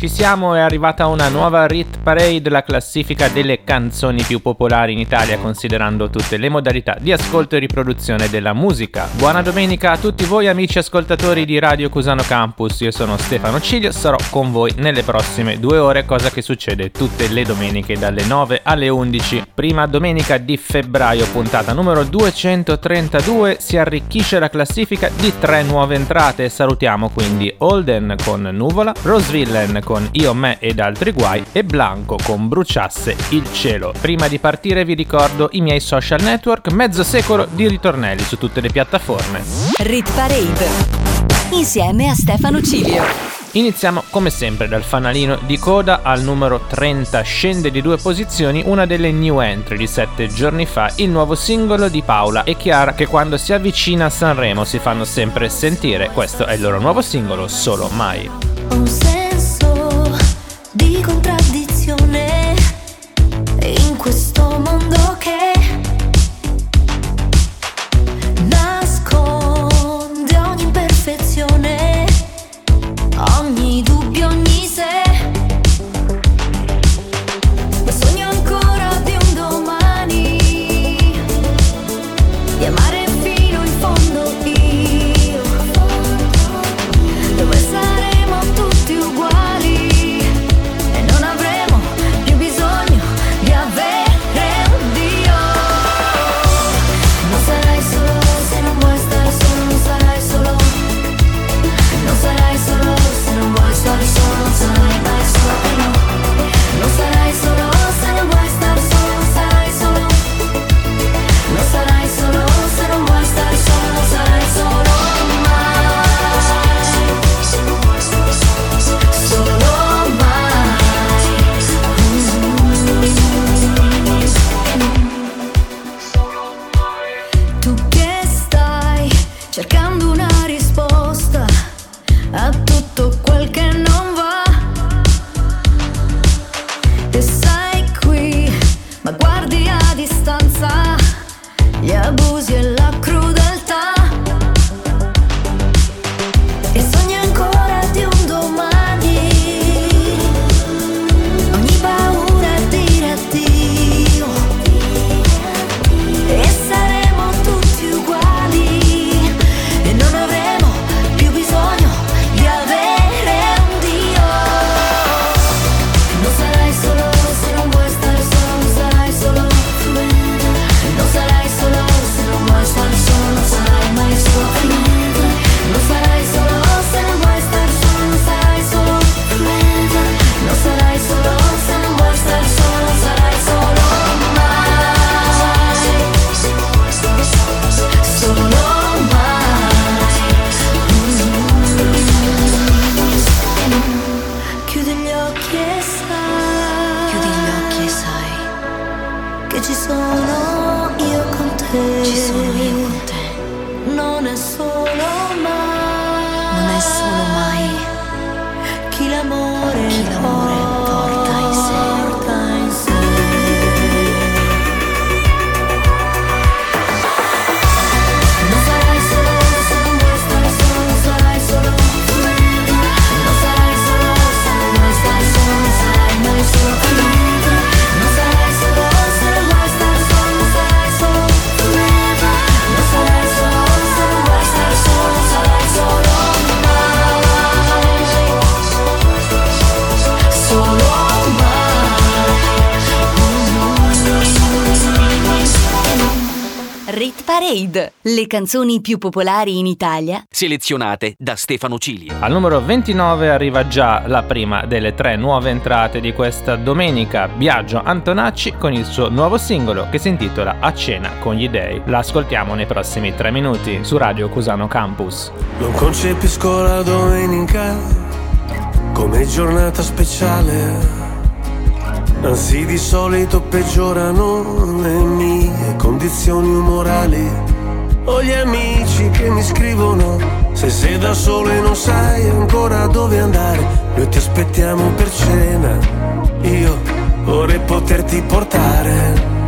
Ci siamo, è arrivata una nuova Rit Parade, la classifica delle canzoni più popolari in Italia considerando tutte le modalità di ascolto e riproduzione della musica. Buona domenica a tutti voi amici ascoltatori di Radio Cusano Campus, io sono Stefano Ciglio, sarò con voi nelle prossime due ore, cosa che succede tutte le domeniche dalle 9 alle 11. Prima domenica di febbraio, puntata numero 232, si arricchisce la classifica di tre nuove entrate, salutiamo quindi Holden con Nuvola, Rosevillen con Io, Me ed altri guai e Blanco con Bruciasse il cielo. Prima di partire vi ricordo i miei social network, mezzo secolo di ritornelli su tutte le piattaforme. Rit Parade. Insieme a Stefano Cilio. Iniziamo come sempre dal fanalino di coda al numero 30 scende di due posizioni una delle new entry di sette giorni fa il nuovo singolo di Paola e Chiara che quando si avvicina a Sanremo si fanno sempre sentire questo è il loro nuovo singolo Solo Mai canzoni più popolari in Italia. Selezionate da Stefano Cilio. Al numero 29 arriva già la prima delle tre nuove entrate di questa domenica, Biagio Antonacci con il suo nuovo singolo che si intitola A cena con gli dei. L'ascoltiamo nei prossimi tre minuti su Radio Cusano Campus. Non concepisco la domenica come giornata speciale. Anzi, di solito peggiorano le mie condizioni umorali. Ho gli amici che mi scrivono Se sei da solo e non sai ancora dove andare Noi ti aspettiamo per cena. Io vorrei poterti portare.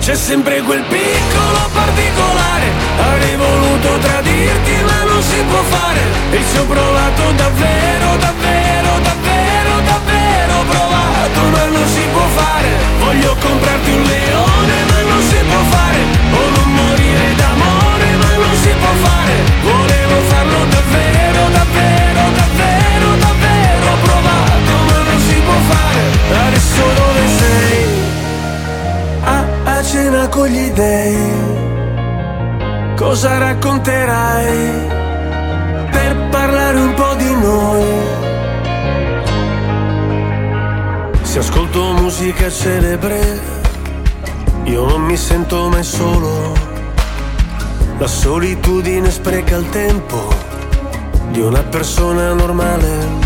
C'è sempre quel piccolo particolare Avrei voluto tradirti ma non si può fare. E ci ho provato davvero, davvero, davvero, davvero provato ma non si può fare. Voglio comprarti un leone ma non si può fare O non morire d'amore ma non si può fare Volevo farlo davvero, davvero, davvero, davvero provato ma non si può fare Adesso dove sei? a, a cena con gli dei. Cosa racconterai per parlare un po' di noi? Se ascolto musica celebre, io non mi sento mai solo. La solitudine spreca il tempo di una persona normale.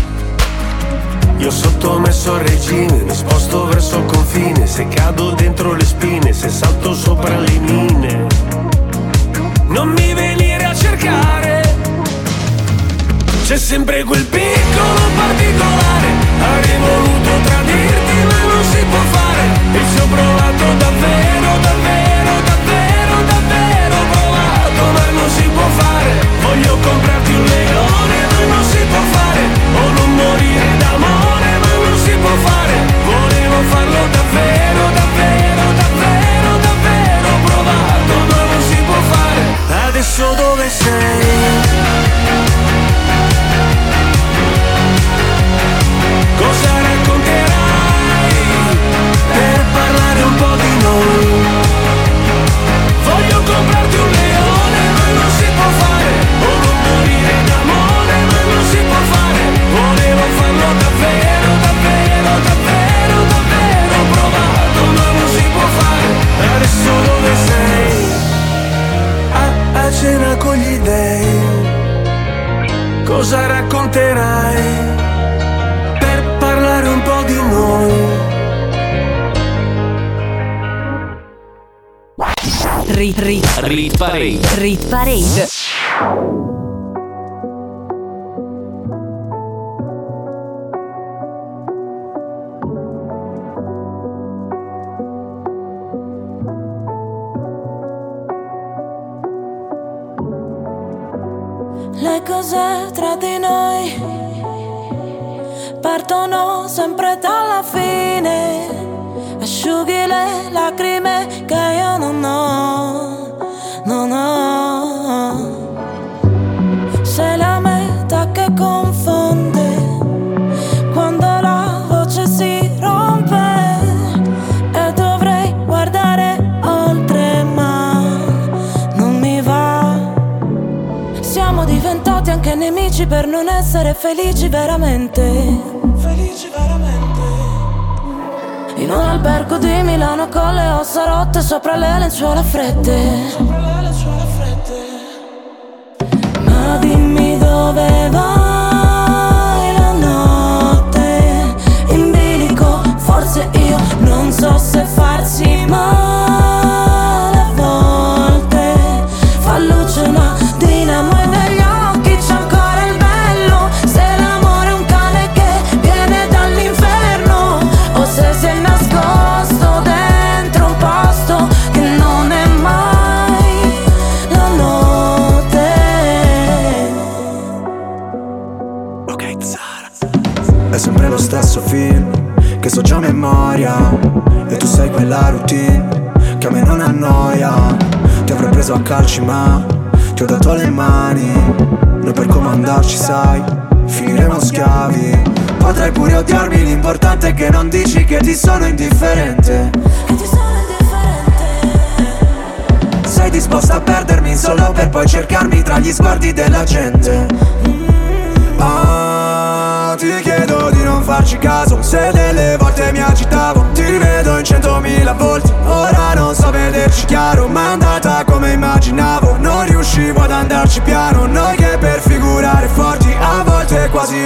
Io sottomesso al regime, mi sposto verso il confine, se cado dentro le spine, se salto sopra le mine. Non mi venire a cercare, c'è sempre quel piccolo particolare. Avrei voluto tradirti ma non si può fare, e ci ho provato davvero, davvero, davvero, davvero provato, ma non si può fare.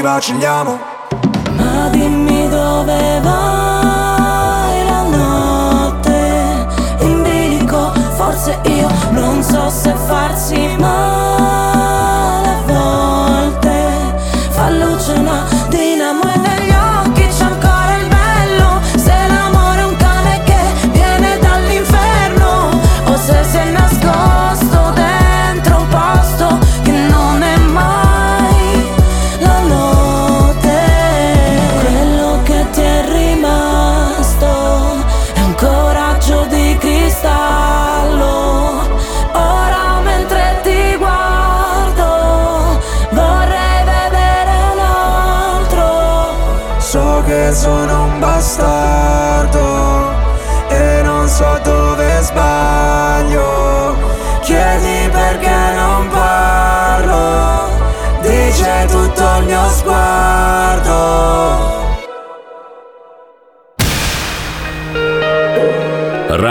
Vacilliamo Ma dimmi dove vai la notte. In bilico Forse io non so se farsi male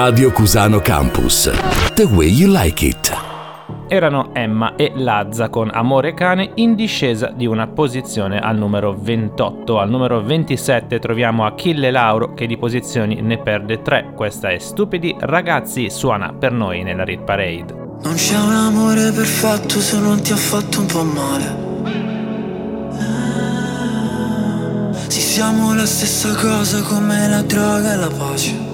Radio Cusano Campus. The way you like it. Erano Emma e Lazza con Amore Cane in discesa di una posizione al numero 28. Al numero 27 troviamo Achille Lauro che di posizioni ne perde 3. Questa è Stupidi Ragazzi suona per noi nella Rit Parade. Non c'è un amore perfetto se non ti ha fatto un po' male. Sì, siamo la stessa cosa come la droga e la pace.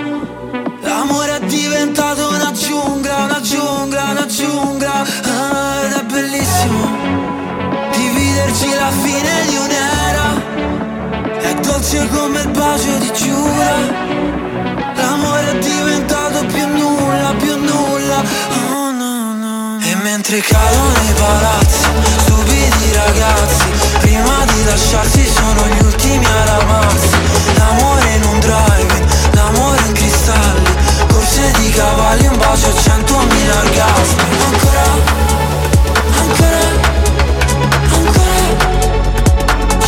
L'amore è diventato una giungla, una giungla, una giungla. Ah, Ed è bellissimo Dividerci la fine di un'era. È dolce come il bacio di Giura. L'amore è diventato più nulla, più nulla. Oh no no E mentre cadono i palazzi Stupidi ragazzi Prima di lasciarsi sono gli ultimi ad amarsi L'amore Corse di cavalli Un bacio a centomila orgasmi. Ancora Ancora Ancora.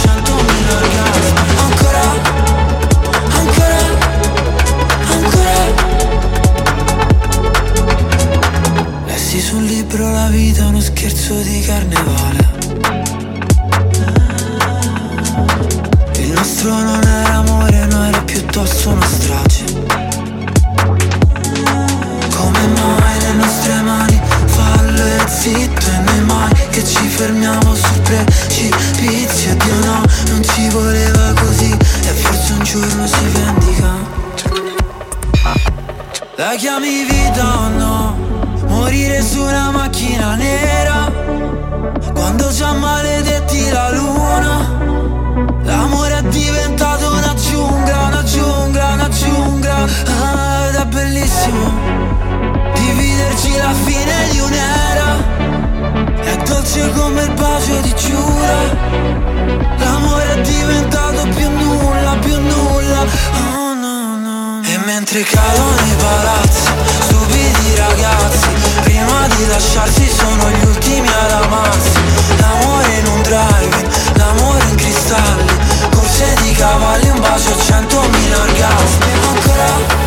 Centomila orgasmi. Ancora Ancora Ancora. Lessi sul libro la vita uno scherzo di carnevale. Il nostro non era amore, no era piuttosto una strage zitto e noi mai che ci fermiamo sul precipizio. Dio no, non ci voleva così. E forse un giorno si vendica. La chiami vita o no? Morire su una macchina nera. Quando già maledetti la luna. L'amore è diventato una giungla, una giungla, una giungla. Ah, Ed è bellissimo Dividerci la fine di un'era. È dolce come il bacio di Giura. L'amore è diventato più nulla, più nulla. Oh no no E mentre cadono i palazzi Stupidi ragazzi Prima di lasciarsi sono gli ultimi ad amarsi. L'amore in un drive L'amore in cristalli Corse di cavalli Un bacio a centomila orgasmi. Ancora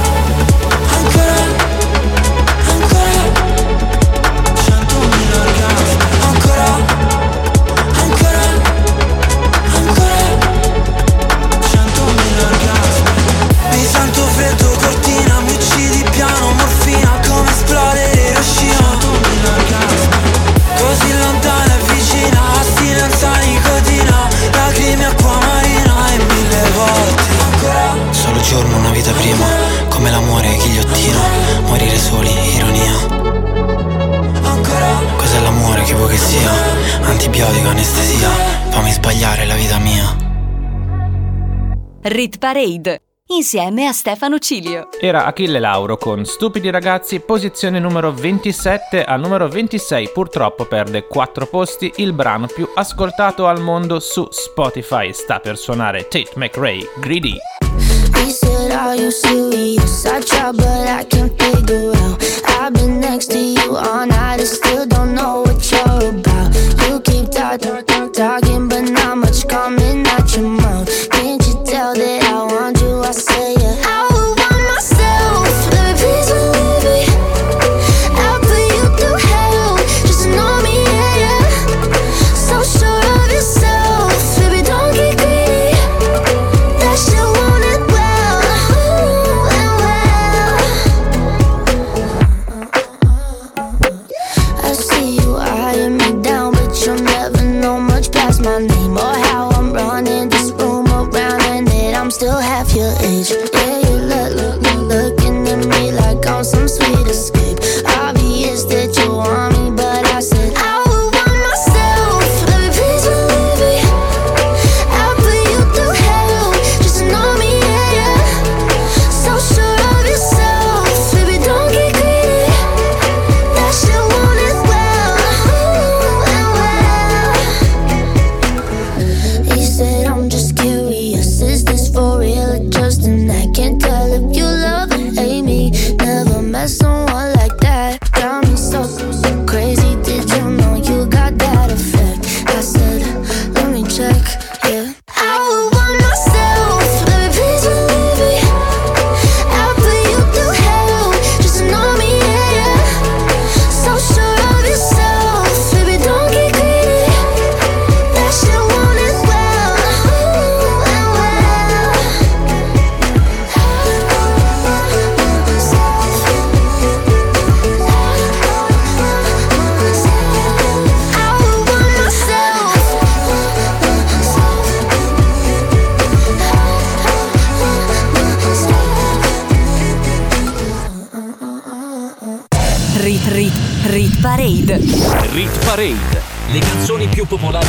come l'amore, ghigliottina, morire soli, ironia. Ancora Cos'è l'amore che vuoi che sia? Antibiotico, anestesia, fammi sbagliare la vita mia. Rit Parade insieme a Stefano Cilio. Era Achille Lauro con Stupidi ragazzi, posizione numero 27. Al numero 26 purtroppo perde 4 posti il brano più ascoltato al mondo su Spotify. Sta per suonare Tate McRae, Greedy. are you serious? I try, but I can't figure out. I've been next to you all night and still don't know what you're about. You keep talking, talk, talking, but not much coming out your mouth. Can't you tell that I want you? I say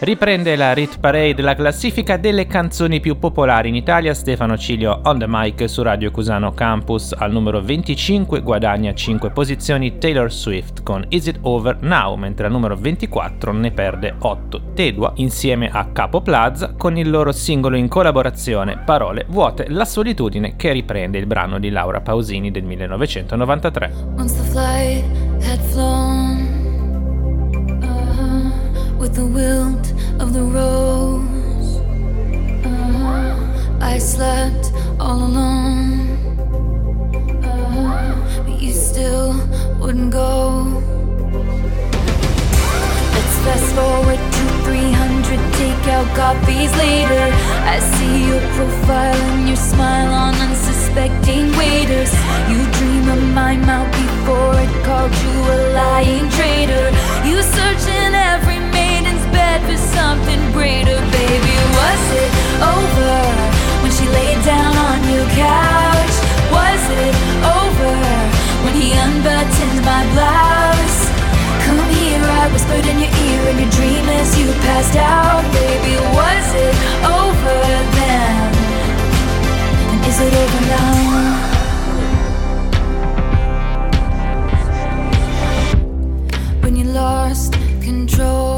Riprende la Rit Parade la classifica delle canzoni più popolari in Italia. Stefano Cilio on the mic su Radio Cusano Campus al numero 25 guadagna 5 posizioni Taylor Swift con Is It Over Now, mentre al numero 24 ne perde 8 Tedua insieme a Capo Plaza con il loro singolo in collaborazione Parole vuote, la solitudine che riprende il brano di Laura Pausini del 1993. With the wilt of the rose, uh-huh, I slept all alone. Uh-huh, but you still wouldn't go. Let's fast forward to 300 takeout copies later. I see your profile and your smile on unsuspecting waiters. You dream of my mouth before it called you a lying traitor. You search in every bed for something greater, baby. Was it over when she laid down on your couch? Was it over when he unbuttoned my blouse? Come here, I whispered in your ear in your dream as you passed out. Baby, was it over then? And is it over now? When you lost control,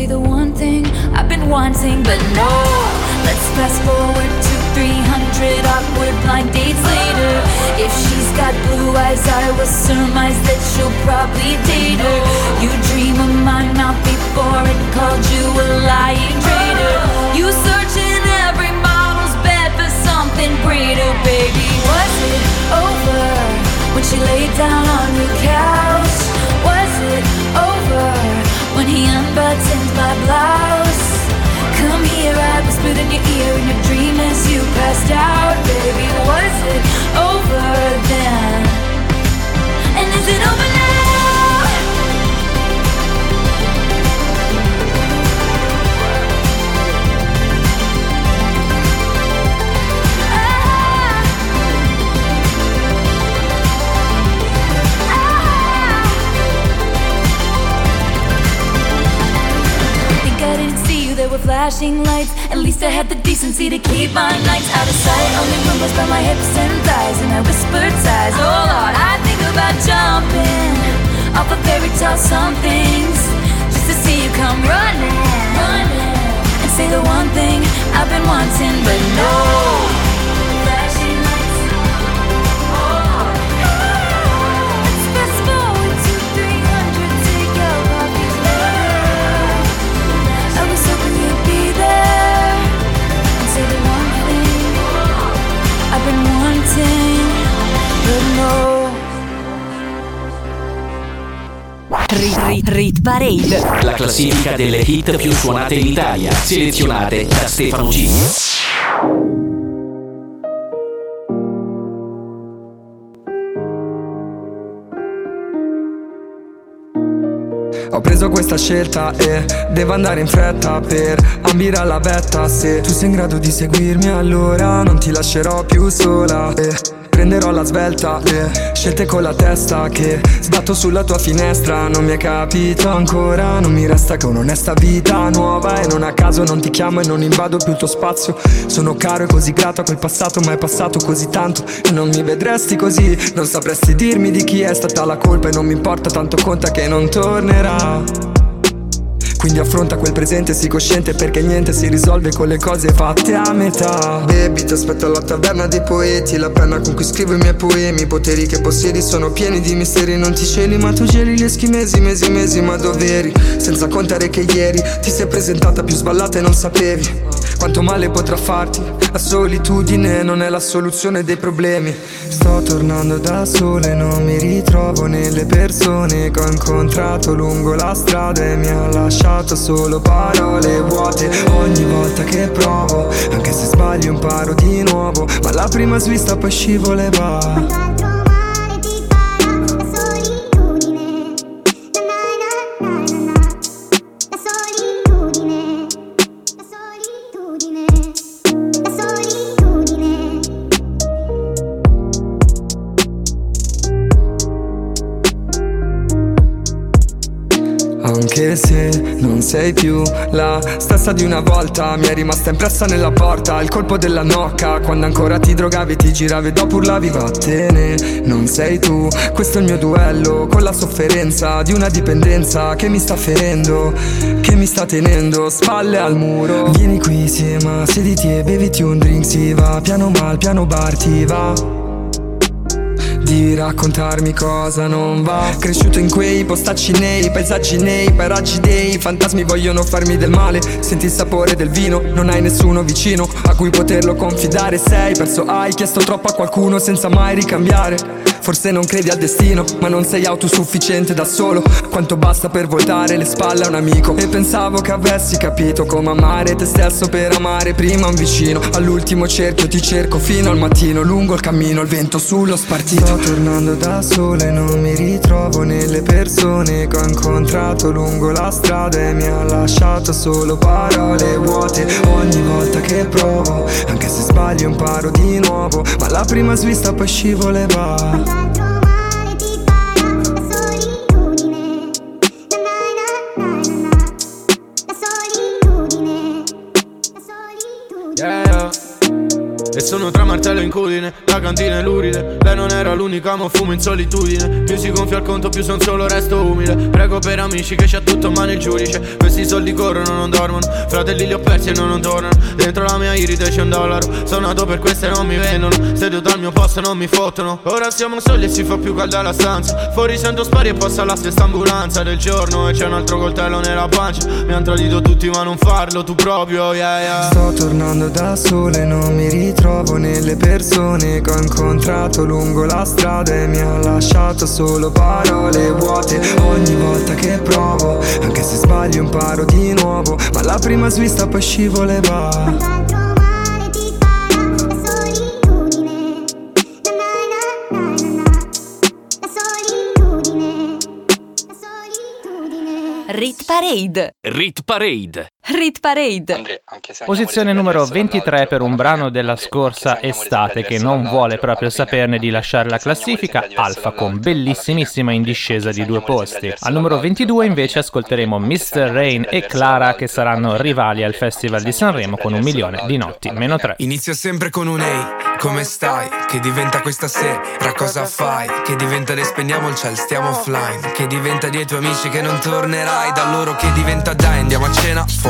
say the one thing I've been wanting, but no. Let's fast forward to 300 awkward blind dates later. If she's got blue eyes, I will surmise that she'll probably date her. You dream of my mouth before it called you a lying traitor. You search in every flashing lights. At least I had the decency to keep my nights out of sight. Only rumors by my hips and thighs, and I whispered sighs. Oh Lord, I think about jumping off a fairy tale somethings just to see you come running, running, and say the one thing I've been wanting, but no. Wanting, but no. Rit Rit Parade. La classifica delle hit più suonate in Italia. Selezionate da Stefano Cilio. Questa scelta e devo andare in fretta per ambire alla vetta. Se tu sei in grado di seguirmi allora non ti lascerò più sola. E prenderò la svelta Le scelte con la testa che sbatto sulla tua finestra. Non mi è capito ancora, non mi resta che un'onesta vita nuova. E non a caso non ti chiamo e non invado più il tuo spazio. Sono caro e così grato a quel passato ma è passato così tanto. E non mi vedresti così, non sapresti dirmi di chi è stata la colpa. E non mi importa tanto conta che non tornerà Quindi affronta quel presente, sii cosciente perché niente si risolve con le cose fatte a metà. Baby, ti aspetto alla taverna dei poeti La penna con cui scrivo i miei poemi. I poteri che possiedi sono pieni di misteri Non ti celi ma tu geli gli eschimesi Mesi e mesi ma doveri. Senza contare che ieri ti sei presentata più sballata e non sapevi quanto male potrà farti. La solitudine non è la soluzione dei problemi. Sto tornando da sole Non mi ritrovo nelle persone Che ho incontrato lungo la strada E mi ha lasciato solo parole vuote. Ogni volta che provo Anche se sbaglio imparo di nuovo Ma la prima svista poi scivola sei più. La stessa di una volta Mi è rimasta impressa nella porta Il colpo della nocca. Quando ancora ti drogavi ti giravi e dopo urlavi vattene Non sei tu Questo è il mio duello Con la sofferenza di una dipendenza Che mi sta ferendo Che mi sta tenendo Spalle al muro. Vieni qui sì ma sediti e beviti un drink Si va. Piano mal piano bar ti va di raccontarmi cosa non va. Cresciuto in quei postacci nei paesaggi nei paraggi dei. Fantasmi vogliono farmi del male. Senti il sapore del vino, non hai nessuno vicino a cui poterlo confidare. Sei perso, hai chiesto troppo a qualcuno senza mai ricambiare Forse non credi al destino, ma non sei autosufficiente da solo. Quanto basta per voltare le spalle a un amico. E pensavo che avessi capito come amare te stesso per amare prima un vicino. All'ultimo cerchio ti cerco fino al mattino. Lungo il cammino, il vento sullo spartito. Sto tornando da sole, non mi ritrovo nelle persone Che ho incontrato lungo la strada e mi ha lasciato solo parole vuote. Ogni volta che provo, anche se sbaglio imparo di nuovo. Ma la prima svista poi scivola e E sono tra martello e incudine, la cantina è luride. Lei non era l'unica ma fumo in solitudine. Più si gonfia il conto più son solo resto umile. Prego per amici che c'ha tutto ma nel giudice. Questi soldi corrono non dormono. Fratelli li ho persi e non, tornano. Dentro la mia iride c'è un dollaro. Sono nato per questo e non mi vendono. Seduto al mio posto non mi fottono. Ora siamo soli e si fa più calda la stanza. Fuori sento spari e passa la stessa ambulanza del giorno. E c'è un altro coltello nella pancia. Mi han tradito tutti ma non farlo tu proprio yeah yeah. Sto tornando da sole, non mi ritrovo nelle persone che ho incontrato lungo la strada e mi ha lasciato solo parole vuote Ogni volta che provo, anche se sbaglio imparo di nuovo Ma la prima svista poi scivola e va Rit Parade. Rit Parade. Rit Parade. Posizione numero 23 per un brano della scorsa estate che non vuole proprio saperne di lasciare la classifica, Alfa con bellissimissima in discesa di due posti. Al numero 22 invece ascolteremo Mr. Rain e Clara che saranno rivali al Festival di Sanremo con un milione di notti meno 3. Inizio sempre con un ehi, come stai? Che diventa questa sera, cosa fai? Che diventa le spendiamo il ciel, stiamo offline Che diventa dei tuoi amici che non tornerai Da loro che diventa dai, andiamo a cena fuori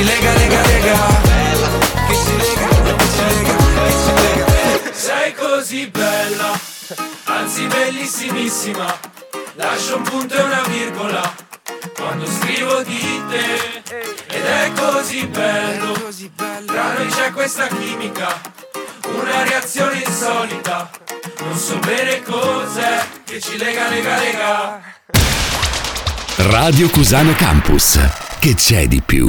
Ci lega, lega, lega Che ci lega, che ci lega, che ci lega Sei così bella, anzi bellissimissima. Lascio un punto e una virgola quando scrivo di te. Ed è così bello, tra noi c'è questa chimica, una reazione insolita. Non so bene cos'è che ci lega, lega, lega. Radio Cusano Campus. Che c'è di più?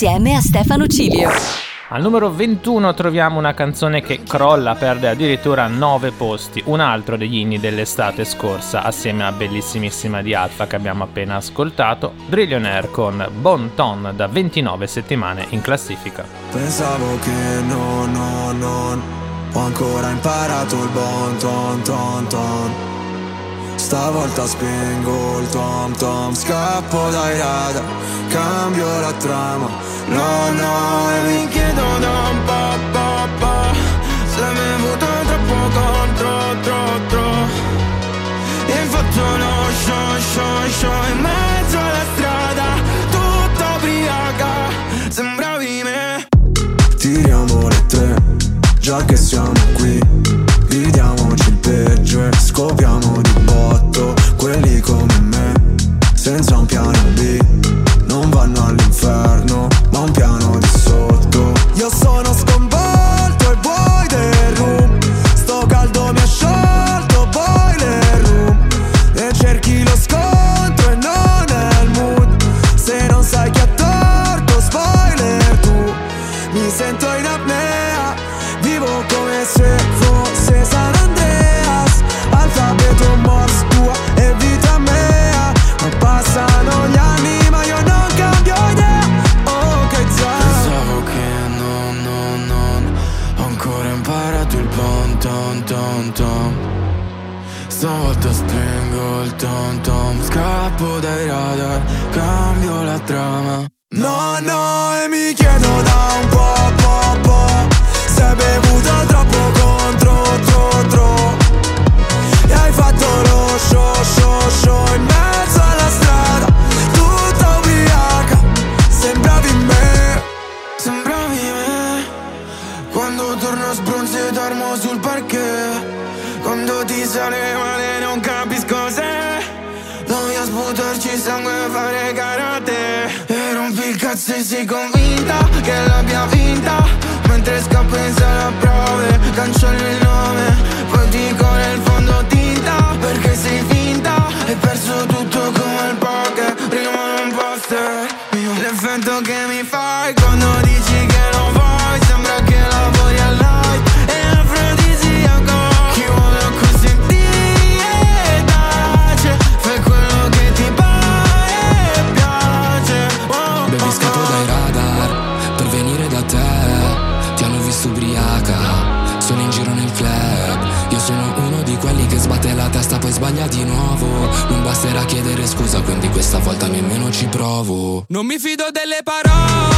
insieme a Stefano Cilio. Al numero 21 troviamo una canzone che crolla, perde addirittura 9 posti, un altro degli inni dell'estate scorsa, assieme a Bellissimissima di Alfa che abbiamo appena ascoltato, Drillionaire con Bon Ton da 29 settimane in classifica. Pensavo che no, no, non Ho ancora imparato il bon ton ton ton Stavolta spengo il tom tom Scappo dai radar Cambio la trama. No, no, e mi chiedo da un po', po', po' Se mi è avuto troppo contro, tro, tro. E faccio lo show, show, show In mezzo alla strada Tutta ubriaca Sembravi me. Tiriamo le tre Già che siamo qui Dividiamoci il peggio e scopriamo di botto Quelli come me Senza un piano B Non vanno all'inferno Ma un piano di sotto. Io sono Sputarci sangue e fare karate. E rompi il cazzo e sei convinta che l'abbia vinta. Mentre scappo in sala prove Cancello il nome. Poi dico nel fondo tinta Perché sei finta. Hai perso tutto scusa quindi questa volta nemmeno ci provo. Non mi fido delle parole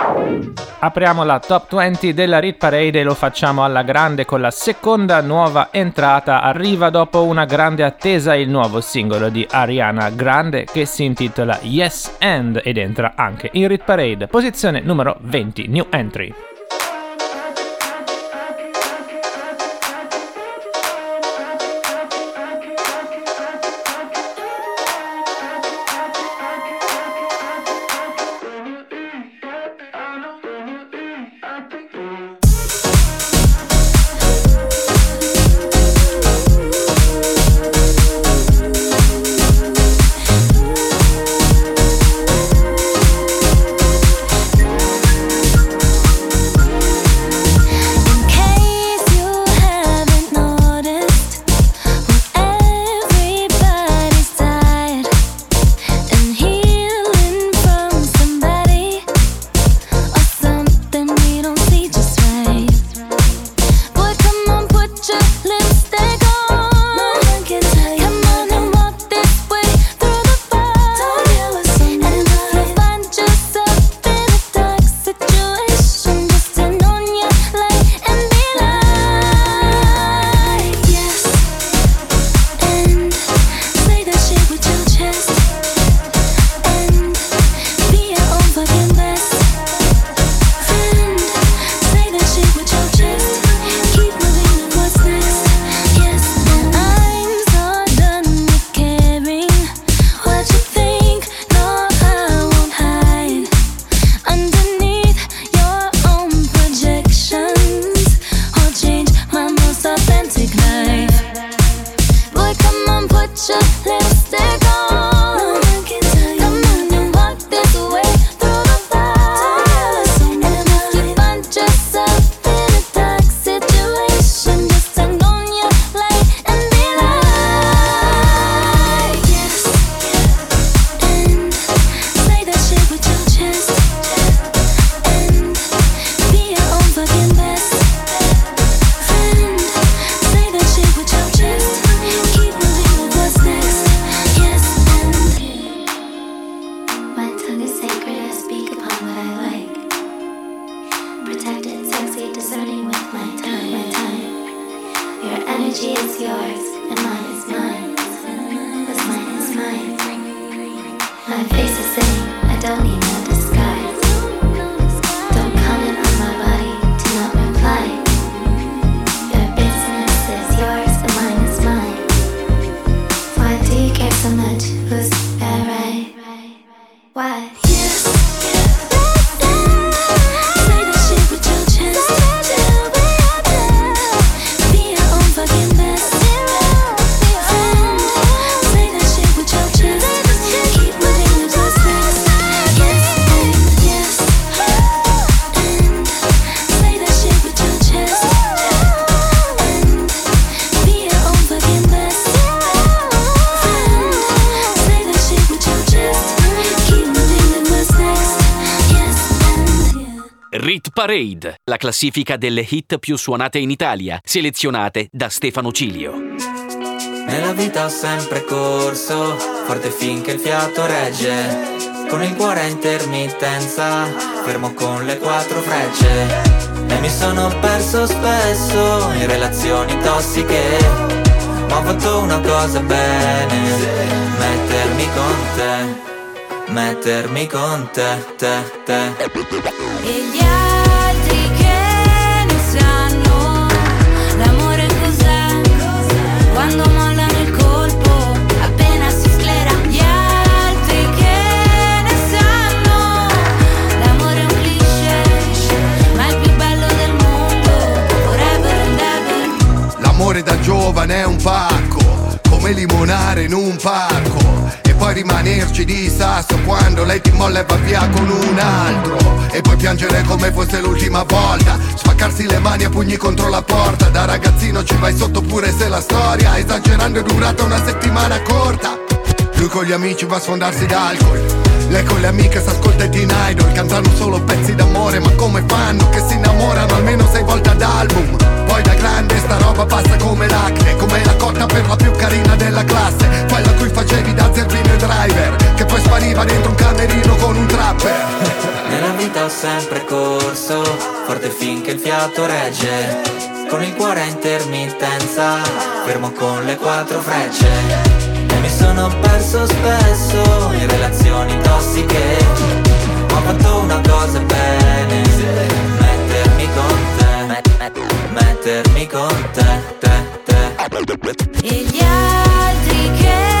Apriamo la top 20 della Rit Parade e lo facciamo alla grande con la seconda nuova entrata. Arriva dopo una grande attesa il nuovo singolo di Ariana Grande che si intitola Yes and ed entra anche in Rit Parade. Posizione numero 20, new entry. Classifica delle hit più suonate in Italia, selezionate da Stefano Cilio. Nella vita ho sempre corso, forte finché il fiato regge. Con il cuore a intermittenza, fermo con le quattro frecce. E mi sono perso spesso in relazioni tossiche. Ma ho fatto una cosa bene, mettermi con te. Mettermi con te, te, te. Giovane è un pacco, come limonare in un parco. E poi rimanerci di sasso quando lei ti molla e va via con un altro. E poi piangere come fosse l'ultima volta. Spaccarsi le mani a pugni contro la porta. Da ragazzino ci vai sotto pure se la storia, esagerando, è durata una settimana corta. Lui con gli amici va a sfondarsi d'alcol. Lei con le amiche s'ascolta i teen idol Cantano solo pezzi d'amore Ma come fanno che si innamorano almeno sei volte ad album Poi da grande sta roba passa come l'acne Come la cotta per la più carina della classe Quella cui facevi da zerbino e driver Che poi spariva dentro un camerino con un trapper Nella vita ho sempre corso, forte finché il fiato regge. Con il cuore a intermittenza, fermo con le quattro frecce. Mi sono perso spesso in relazioni tossiche. Ma ho fatto una cosa bene, mettermi con te, met- mettermi con te, te, te. E gli altri che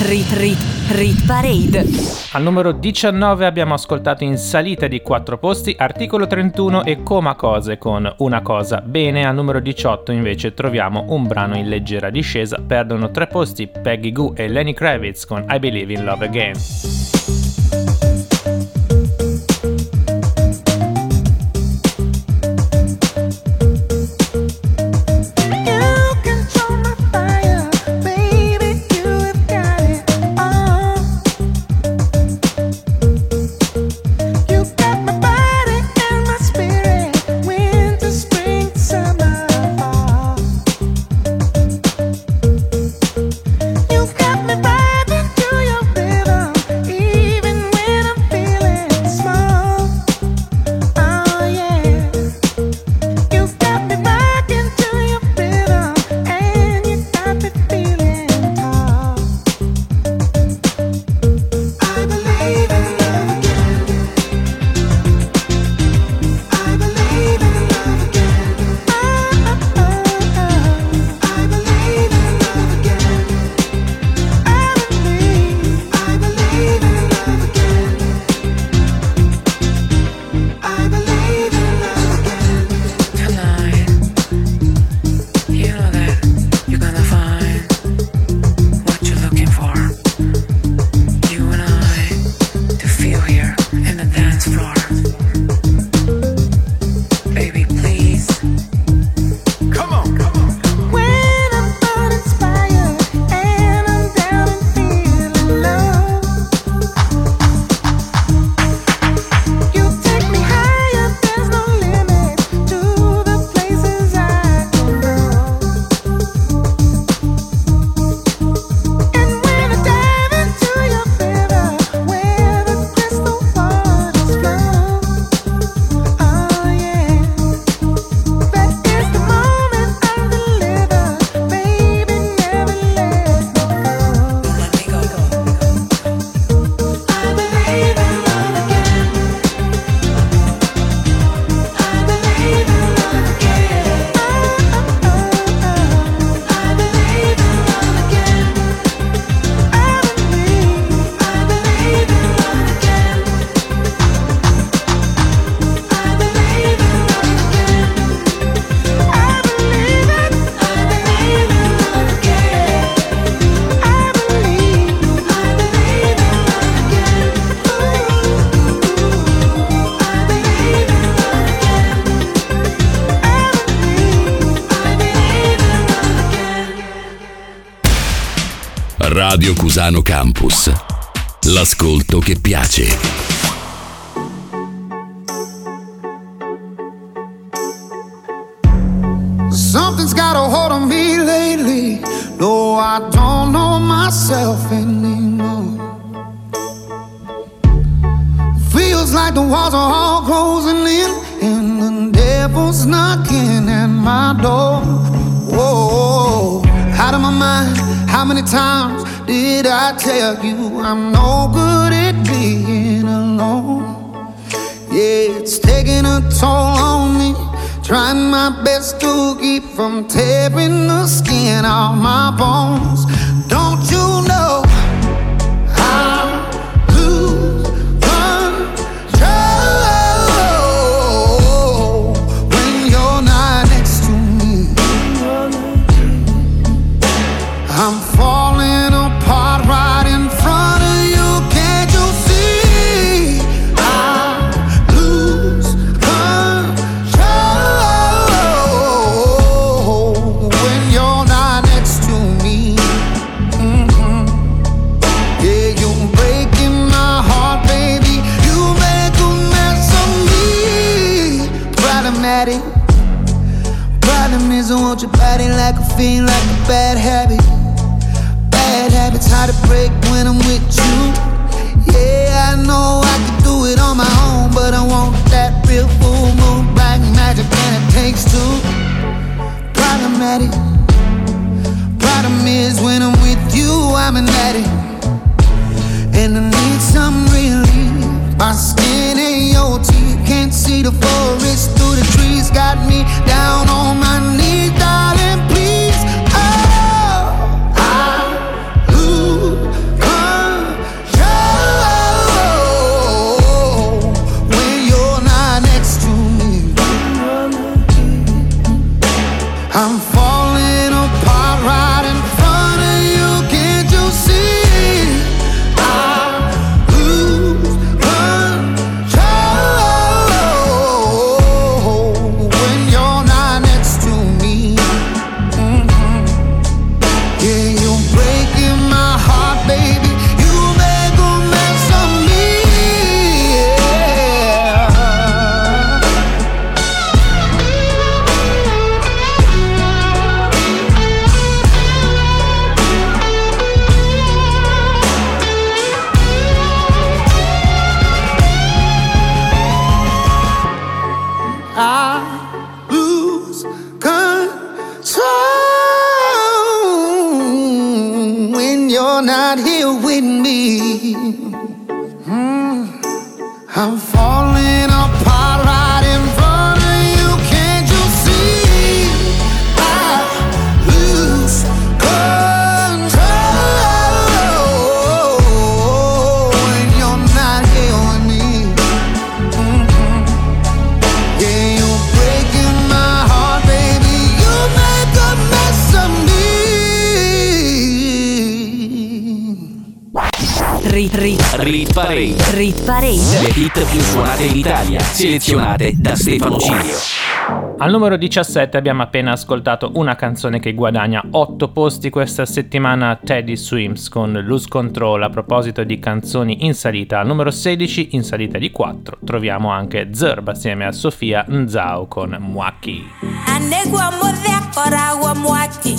Rit Rit Rit Parade. Al numero 19 abbiamo ascoltato in salita di 4 posti Articolo 31 e Coma Cose con Una cosa bene. Al numero 18 invece troviamo un brano in leggera discesa. Perdono 3 posti Peggy Goo e Lenny Kravitz con I Believe in Love Again. Radio Cusano Campus. L'ascolto che piace. come take selezionate da Stefano Cilio. Al numero 17 abbiamo appena ascoltato una canzone che guadagna 8 posti questa settimana, Teddy Swims con Lose Control. A proposito di canzoni in salita, al numero 16 in salita di 4 troviamo anche Zerba assieme a Sofia Nzao con Mwaki. Mwaki.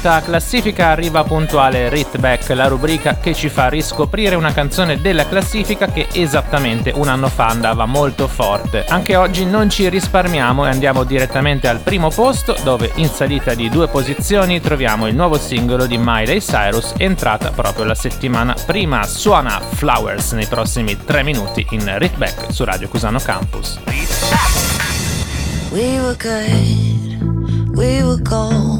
metà classifica arriva puntuale Ritback, la rubrica che ci fa riscoprire una canzone della classifica che esattamente un anno fa andava molto forte. Anche oggi non ci risparmiamo e andiamo direttamente al primo posto dove in salita di due posizioni troviamo il nuovo singolo di Miley Cyrus entrata proprio la settimana prima. Suona Flowers nei prossimi tre minuti in Ritback su Radio Cusano Campus. We were good, we were gold.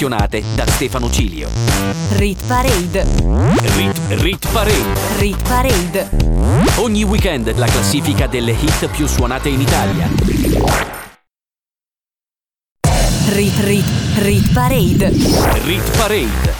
Selezionate da Stefano Cilio. Rit Parade. Rit, Rit Parade. Rit Parade. Ogni weekend la classifica delle hit più suonate in Italia. Rit, Rit, Rit Parade. Rit Parade.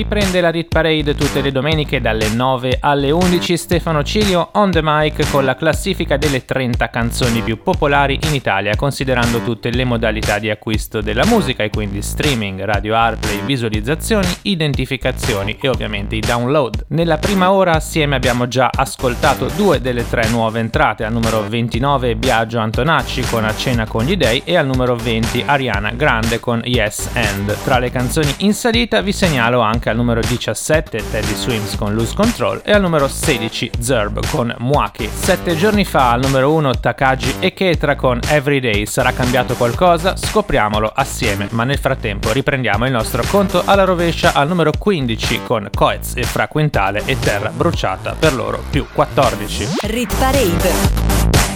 Riprende la Rit Parade tutte le domeniche dalle 9 alle 11 Stefano Cilio on the mic con la classifica delle 30 canzoni più popolari in Italia considerando tutte le modalità di acquisto della musica e quindi streaming, radio airplay, visualizzazioni, identificazioni e ovviamente i download. Nella prima ora assieme abbiamo già ascoltato due delle tre nuove entrate, al numero 29 Biagio Antonacci con A cena con gli dei e al numero 20 Ariana Grande con Yes and. Tra le canzoni in salita vi segnalo anche al numero 17 Teddy Swims con Lose Control e al numero 16 Zerb con Muaki. Sette giorni fa al numero 1 Takagi e Ketra con Everyday sarà cambiato qualcosa? Scopriamolo assieme, ma nel frattempo riprendiamo il nostro conto alla rovescia al numero 15 con Coez e Fra Quintale e Terra Bruciata per loro più 14. Rit Parade.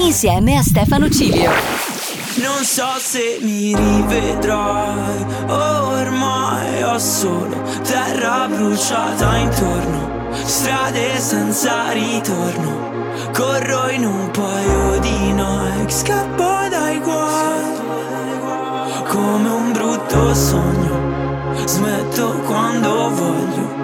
Insieme a Stefano Cilio. Non so se mi rivedrai, ormai ho solo terra bruciata intorno, strade senza ritorno, corro in un paio di Nike, scappo dai guai, come un brutto sogno, smetto quando voglio.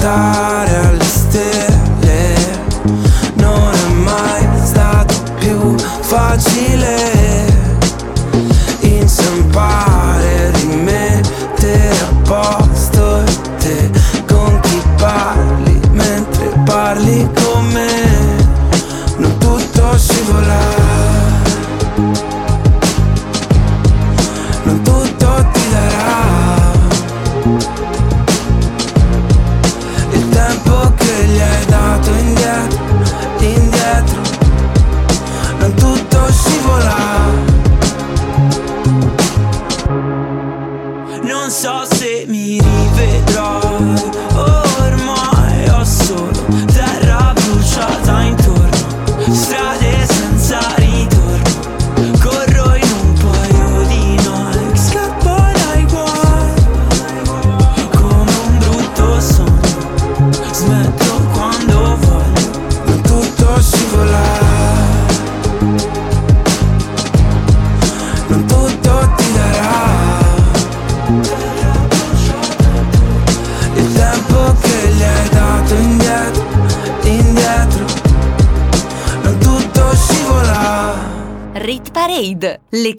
puntare alle stelle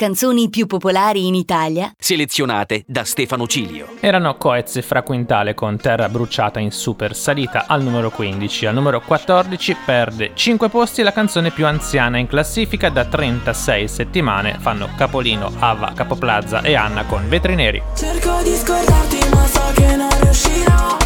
canzoni più popolari in Italia. Selezionate da Stefano Cilio. Erano Coez e Fra Quintale con Terra Bruciata in super salita al numero 15. Al numero 14 perde 5 posti la canzone più anziana in classifica da 36 settimane. Fanno Capolino, Ava, Capoplaza e Anna con Vetri Neri. Cerco di scordarti ma so che non riuscirò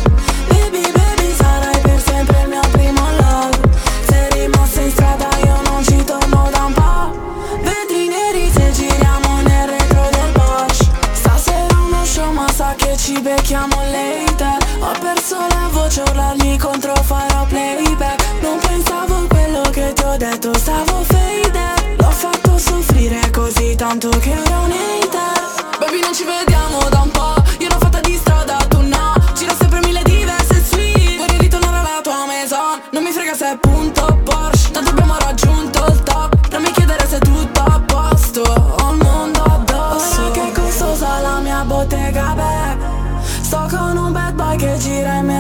bebe chiamo later Ho perso la voce, urlarmi contro farò playback. Non pensavo a quello che ti ho detto, stavo fade L'ho fatto soffrire così tanto che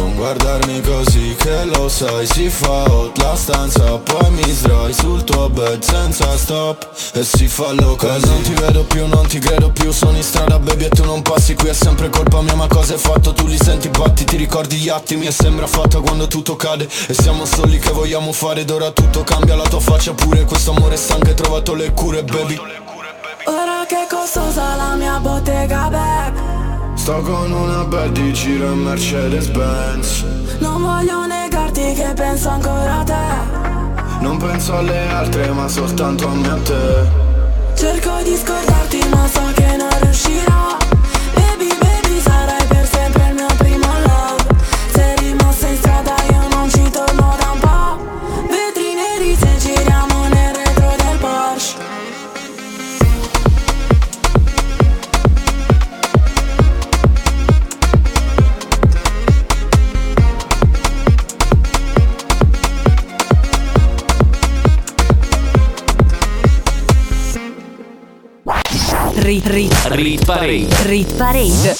Non guardarmi così che lo sai Si fa hot la stanza Poi mi sdrai sul tuo bed senza stop. E si fa loca E non ti vedo più, non ti credo più Sono in strada baby e tu non passi Qui è sempre colpa mia ma cosa hai fatto? Tu li senti batti, ti ricordi gli attimi E sembra fatta quando tutto cade. E siamo soli che vogliamo fare Ed ora tutto cambia, la tua faccia pure Questo amore stanco hai trovato le cure baby. Ora che costosa la mia bottega bag Sto con una bad di giro in Mercedes Benz Non voglio negarti che penso ancora a te. Non penso alle altre ma soltanto a me e a te. Cerco di scordarti ma so che non riuscirò Rit, rit, Rit Parade. rit parade.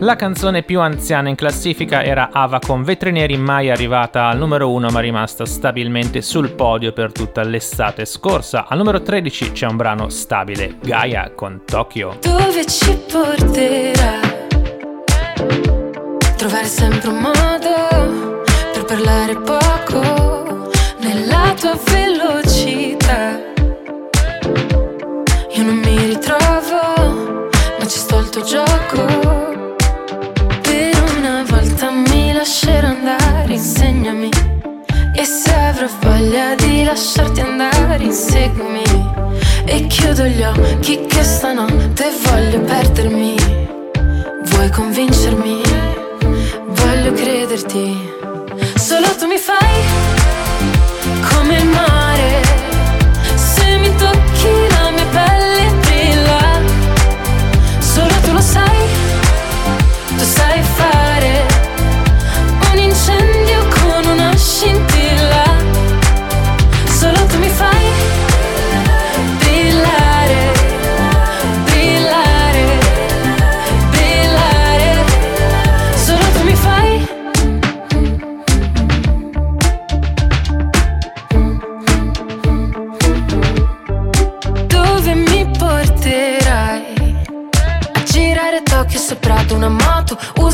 La canzone più anziana in classifica era Ava con Vetri Neri, mai arrivata al numero 1 ma rimasta stabilmente sul podio per tutta l'estate scorsa. Al numero 13 c'è un brano stabile, Gaia con Tokyo. Dove ci porterà? Trovare sempre un modo per parlare poco nella tua velocità. Ci sto il tuo gioco. Per una volta mi lascerò andare, insegnami. E se avrò voglia di lasciarti andare, inseguimi. E chiudo gli occhi che stanotte voglio perdermi. Vuoi convincermi? Voglio crederti. Solo tu mi fai come il mare.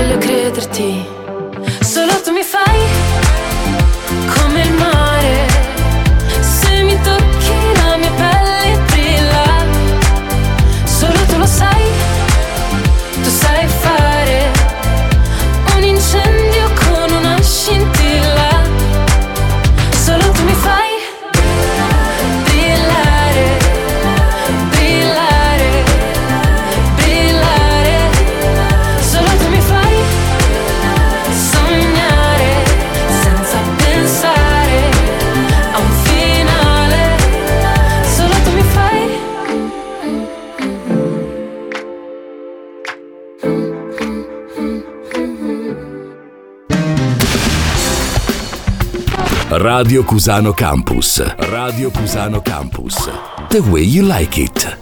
Voglio crederti. Solo tu mi fai come il mare Radio Cusano Campus. Radio Cusano Campus. The way you like it.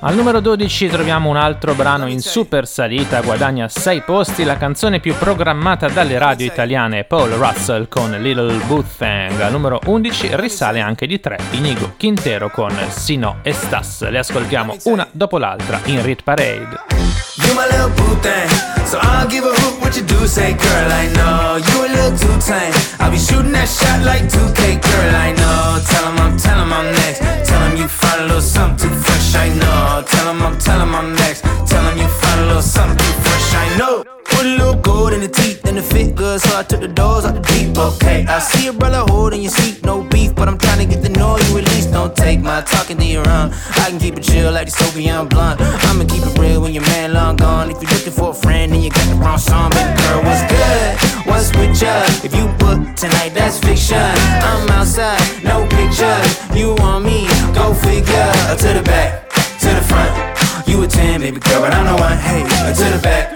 Al numero 12 troviamo un altro brano in super salita, guadagna 6 posti, la canzone più programmata dalle radio italiane Paul Russell con Little Boothang. Al numero 11 risale anche di 3 Inigo Quintero con Sino e Stas. Le ascoltiamo una dopo l'altra in Rit Parade. You my little boo thing, so I'll give a hoot what you do. Say, girl, I know you a little too tame. I'll be shooting that shot like 2K, girl, I know. Tell 'em I'm, tell I'm next. Tell 'em you find a little something too fresh, I know. Tell 'em I'm, tell I'm next. Tell 'em you find a little something too fresh, I know. Put a little gold in the teeth and it fit good, so I took the doors out the deep. Okay, I see a brother holding your seat, no beef, but I'm trying to get the know you. Don't take my talking to your own. I can keep it chill like the Soviet blunt. I'ma keep it real when your man long gone. If you're looking for a friend and you got the wrong song, baby girl, what's good? What's with ya? If you book tonight, that's fiction. I'm outside, no pictures. You want me? Go figure. To the back, to the front. You a 10, baby girl, but I'm the one. Hey, to the back,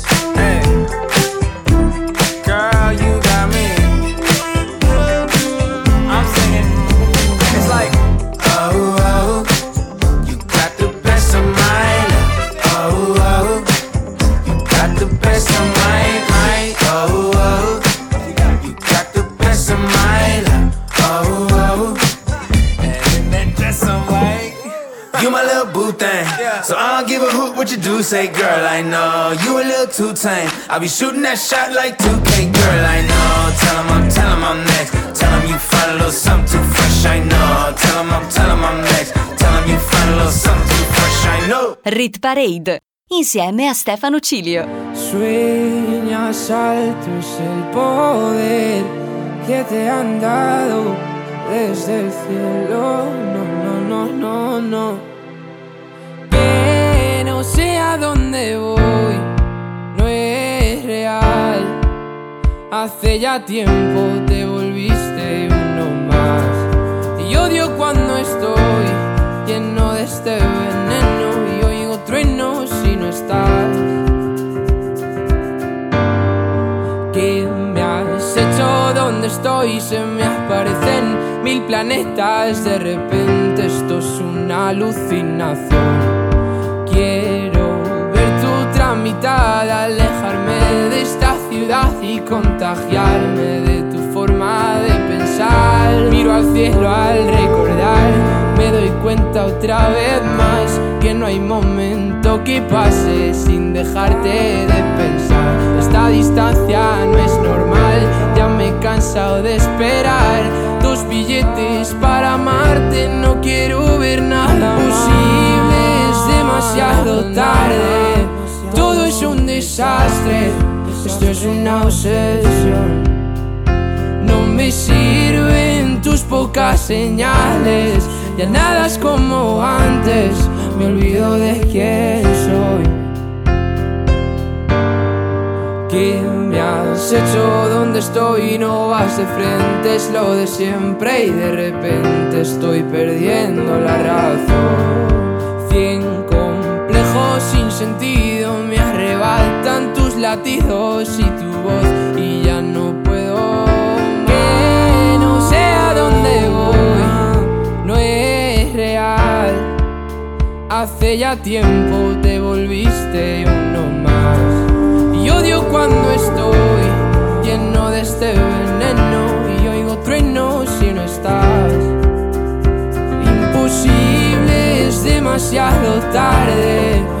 I hoot what you do. Say, girl, I know you a little too tame. I'll be shooting that shot like 2K, girl, I know. Tell 'em I'm, tell 'em I'm next. Tell 'em you find a little something too fresh, I know. Tell 'em I'm, tell 'em I'm next. Tell 'em you find a little something too fresh, I know. Rit Parade insieme a Stefano Cilio. Sueñas alto es el poder que te han dado desde el cielo. No, no, no, no, no. No sé a dónde voy, no es real. Hace ya tiempo te volviste uno más. Y odio cuando estoy lleno de este veneno y oigo truenos si no estás. ¿Qué me has hecho? ¿Dónde estoy? Se me aparecen mil planetas. De repente esto es una alucinación. Quiero ver tu tramitada, alejarme de esta ciudad y contagiarme de tu forma de pensar. Miro al cielo al recordar, me doy cuenta otra vez más que no hay momento que pase sin dejarte de pensar. Esta distancia no es normal, ya me he cansado de esperar tus billetes para amarte. No quiero ver nada es demasiado tarde. Todo es un desastre, esto es una obsesión. No me sirven tus pocas señales, ya nada es como antes, me olvido de quién soy. ¿Qué me has hecho? ¿Dónde estoy? No vas de frente, es lo de siempre y de repente estoy perdiendo la razón. Sin sentido me arrebatan tus latidos y tu voz y ya no puedo que no sé a dónde voy, no es real. Hace ya tiempo te volviste uno más. Y odio cuando estoy lleno de este veneno y oigo truenos si no estás. Imposible, es demasiado tarde.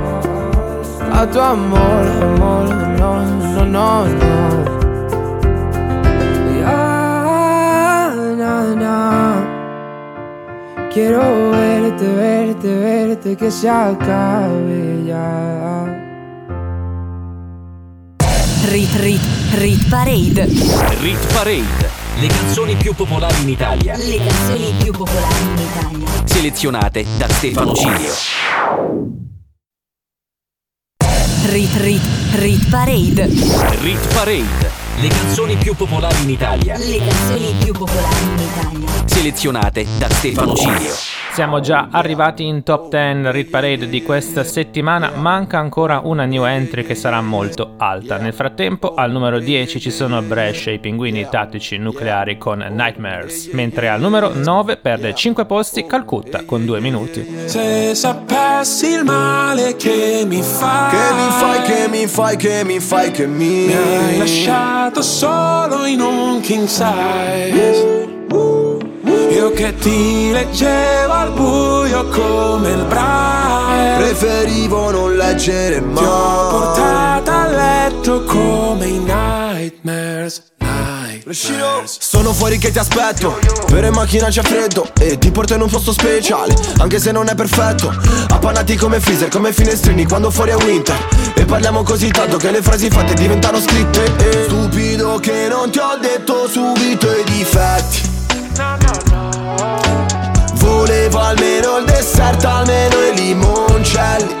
a tu amor, amor, no, no, no, no. Ya, na, na. Quiero verte, verte, verte, que se acabe ya. Rit, rit, rit parade. Rit parade. Le canzoni più popolari in Italia. Le canzoni più popolari in Italia. Selezionate da Stefano Cilio. Rit Rit Rit Parade. Rit Parade, le canzoni più popolari in Italia, Le canzoni più popolari in Italia. selezionate da Stefano Cilio. Siamo già arrivati in top 10 Rit Parade di questa settimana, manca ancora una new entry che sarà molto alta. Nel frattempo al numero 10 ci sono Brescia, i pinguini tattici nucleari con Nightmares, mentre al numero 9 perde 5 posti Calcutta con 2 minuti. Se sapessi il male che mi fai Che mi fai, che mi fai, che mi fai, che mi Mi hai lasciato solo in un king size. Io che ti leggevo al buio come il braille. Preferivo non leggere mai Ti ho portata a letto come i Nightmares Sono fuori che ti aspetto. Per in macchina c'è freddo E ti porto in un posto speciale Anche se non è perfetto. Appannati come freezer, come finestrini Quando fuori è winter. E parliamo così tanto che le frasi fatte diventano scritte. E Stupido che non ti ho detto subito i difetti. Volevo almeno il dessert, almeno i limoncelli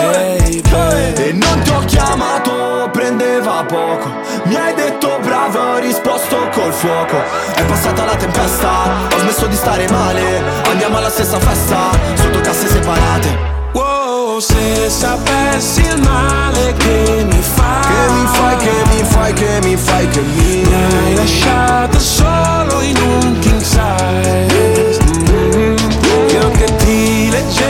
baby. E non ti ho chiamato, prendeva poco. Mi hai detto bravo, ho risposto col fuoco. È passata la tempesta, ho smesso di stare male. Andiamo alla stessa festa, sotto casse separate. Wow, se sapessi il male che mi fai Che mi fai, che mi fai, che mi fai, che mi Mi hai lasciato solo in un king size. Io che ti leggevo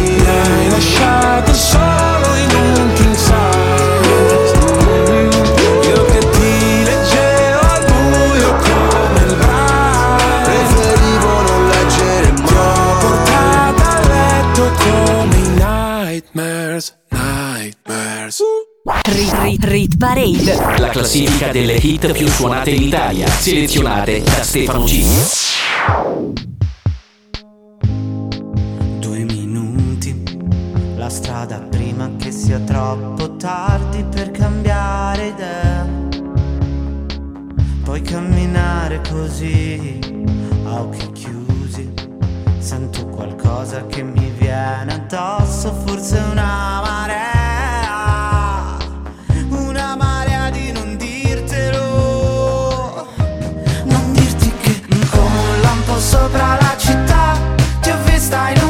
Mi hai lasciato solo in un king size Io che ti leggevo al buio come il braille Preferivo non leggere Ti ho mai portata a letto come i nightmares, nightmares Rit Rit Rit Parade. La classifica delle hit più suonate in Italia, selezionate da Stefano Cilio. Strada prima che sia troppo tardi per cambiare idea. Puoi camminare così, a occhi chiusi. Sento qualcosa che mi viene addosso, forse una marea. Sopra la città ti ho vista in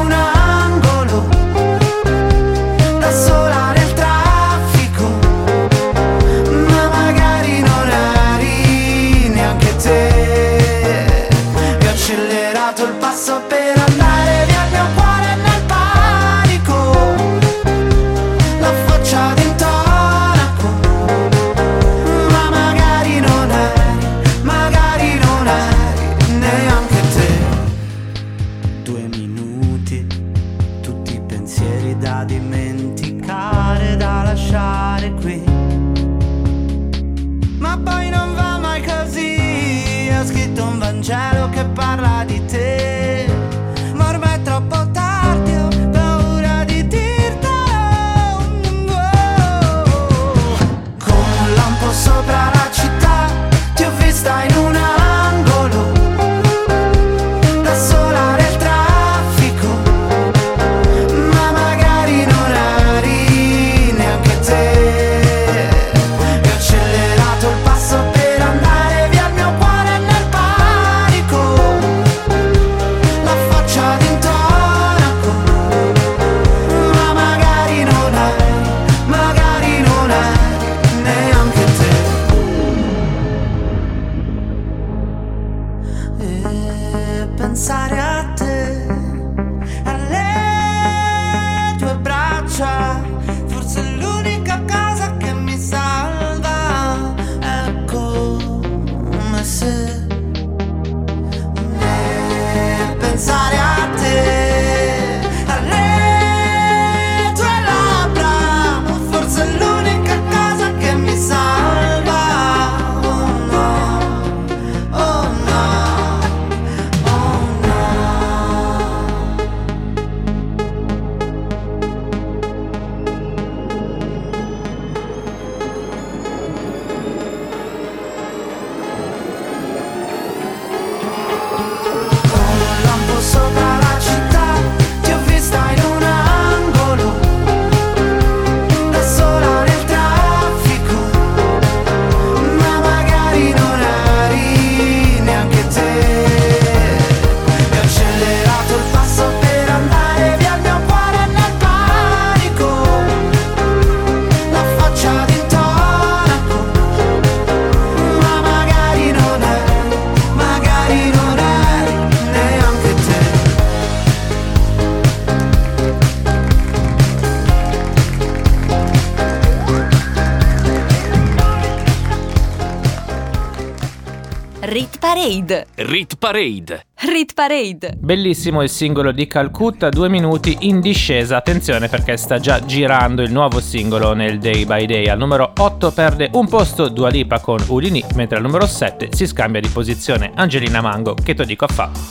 Parade! Rit Parade! Rit Parade! Bellissimo il singolo di Calcutta, due minuti in discesa. Attenzione perché sta già girando il nuovo singolo nel Day by Day. Al numero 8 perde un posto Dua Lipa con Ulini, mentre al numero 7 si scambia di posizione Angelina Mango, che ti dico a fa.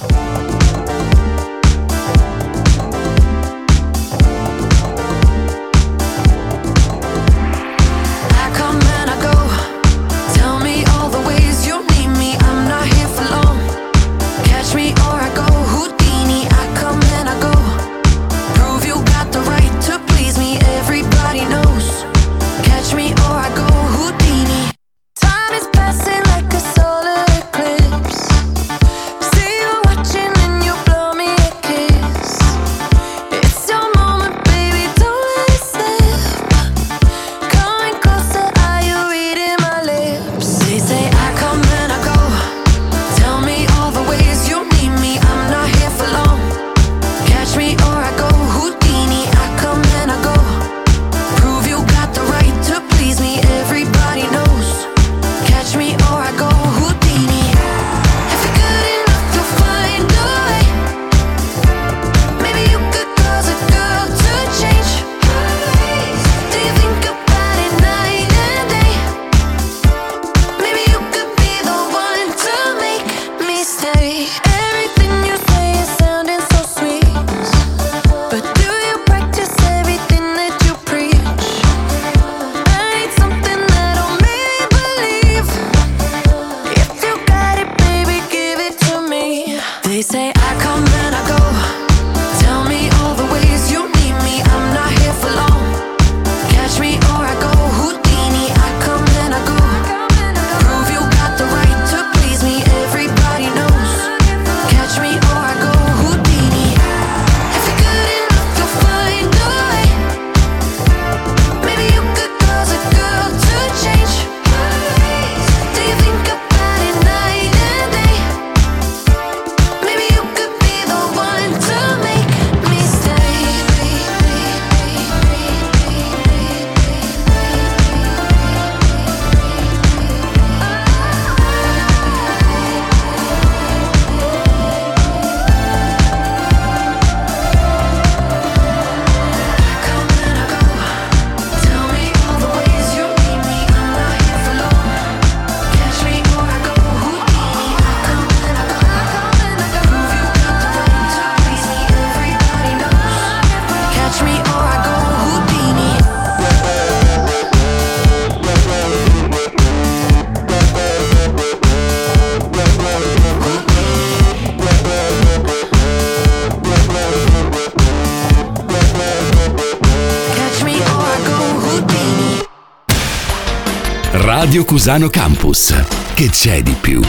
Cusano Campus. Che c'è di più?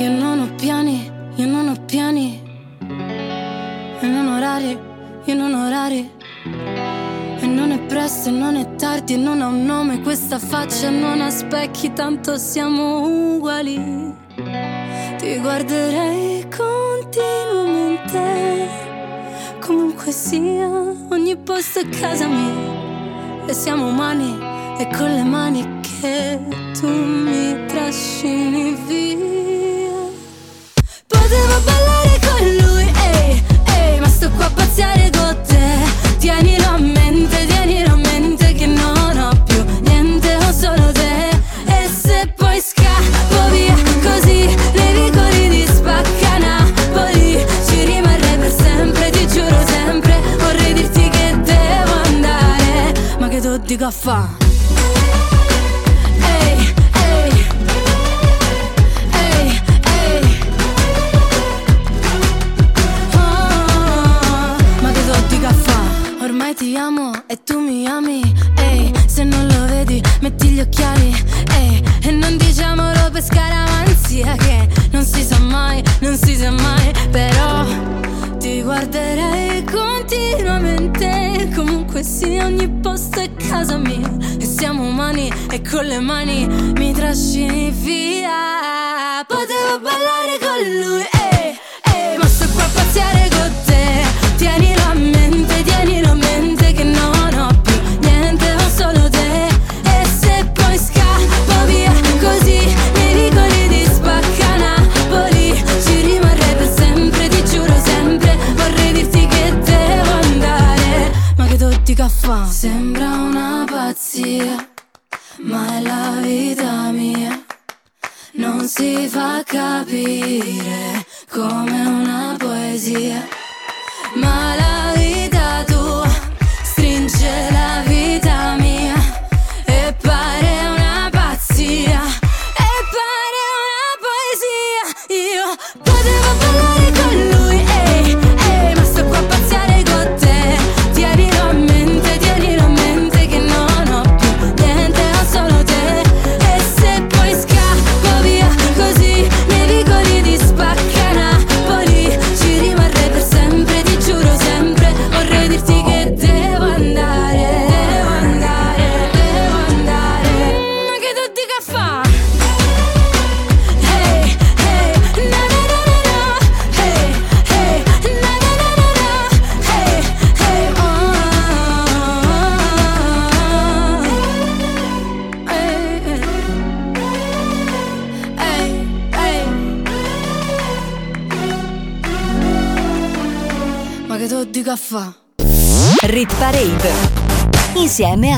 Io non ho piani, io non ho piani. E non orari, io non orari. E non è presto, e non è tardi, e non ha un nome. Questa faccia non ha specchi, tanto siamo uguali. Ti guarderei continuamente comunque sia, ogni posto è casa mia. E siamo umani e con le mani que tú me traste.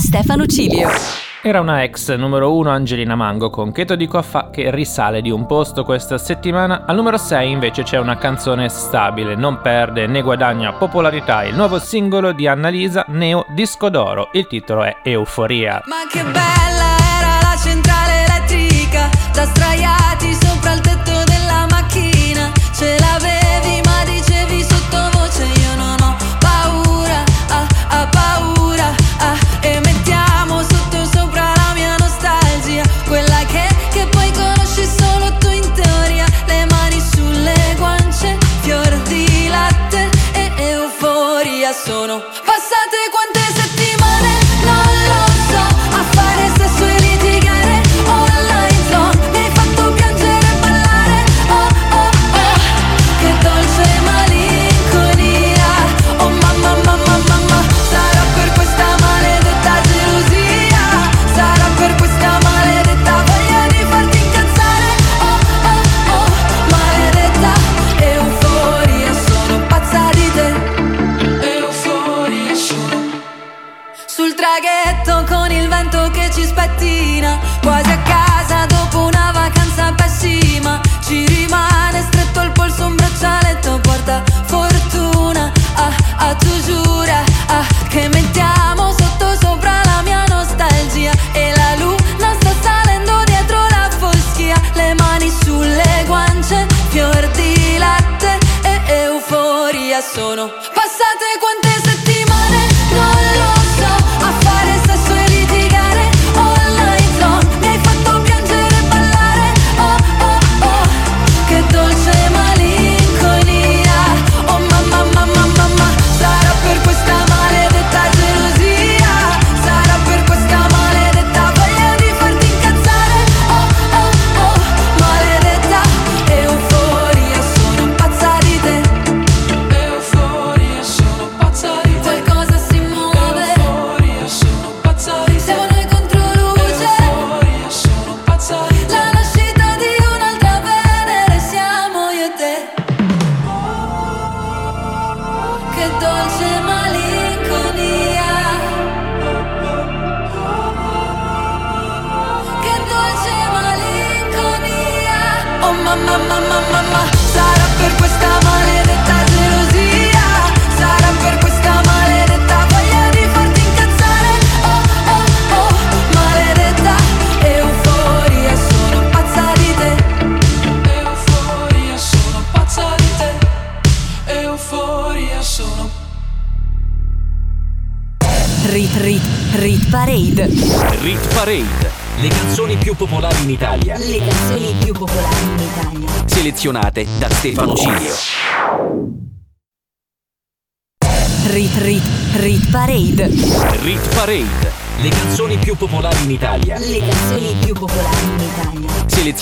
Stefano Cilio. Era una ex numero 1 Angelina Mango con Cheto di Coaffa che risale di un posto questa settimana. Al numero 6 invece c'è una canzone stabile, non perde né guadagna popolarità, il nuovo singolo di Annalisa Neo Disco d'Oro. Il titolo è Euforia. Ma che bella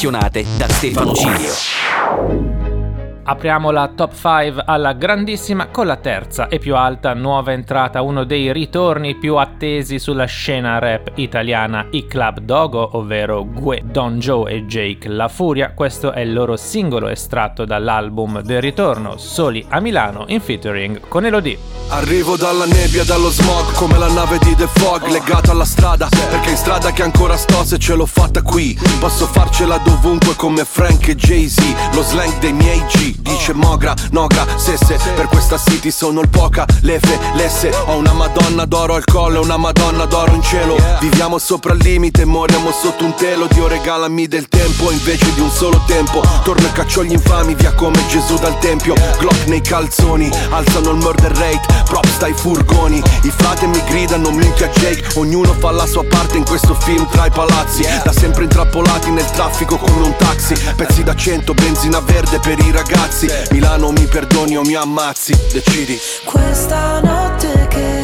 Selezionate da Stefano Cilio. Apriamo la top 5 alla grandissima con la terza e più alta nuova entrata, uno dei ritorni più attesi sulla scena rap italiana, i Club Dogo, ovvero Gue, Don Joe e Jake La Furia. Questo è il loro singolo estratto dall'album del ritorno, Soli a Milano, in featuring con Elodie. Arrivo dalla nebbia, dallo smog, come la nave di The Fog, legata alla strada, perché in strada che ancora sto se ce l'ho fatta qui. Posso farcela dovunque come Frank e Jay-Z, lo slang dei miei G. Dice Mogra, Nogra, Sesse, per questa city sono il poca, lefe, lesse. Ho una madonna d'oro al collo una madonna d'oro in cielo. Viviamo sopra il limite, moriamo sotto un telo. Dio regalami del tempo invece di un solo tempo. Torno e caccio gli infami via come Gesù dal tempio. Glock nei calzoni, alzano il murder rate, props dai furgoni. I frate mi gridano, minchia Jake. Ognuno fa la sua parte in questo film tra i palazzi. Da sempre intrappolati nel traffico come un taxi. Pezzi da 100, benzina verde per i ragazzi. Milano mi perdoni o mi ammazzi, decidi. Questa notte che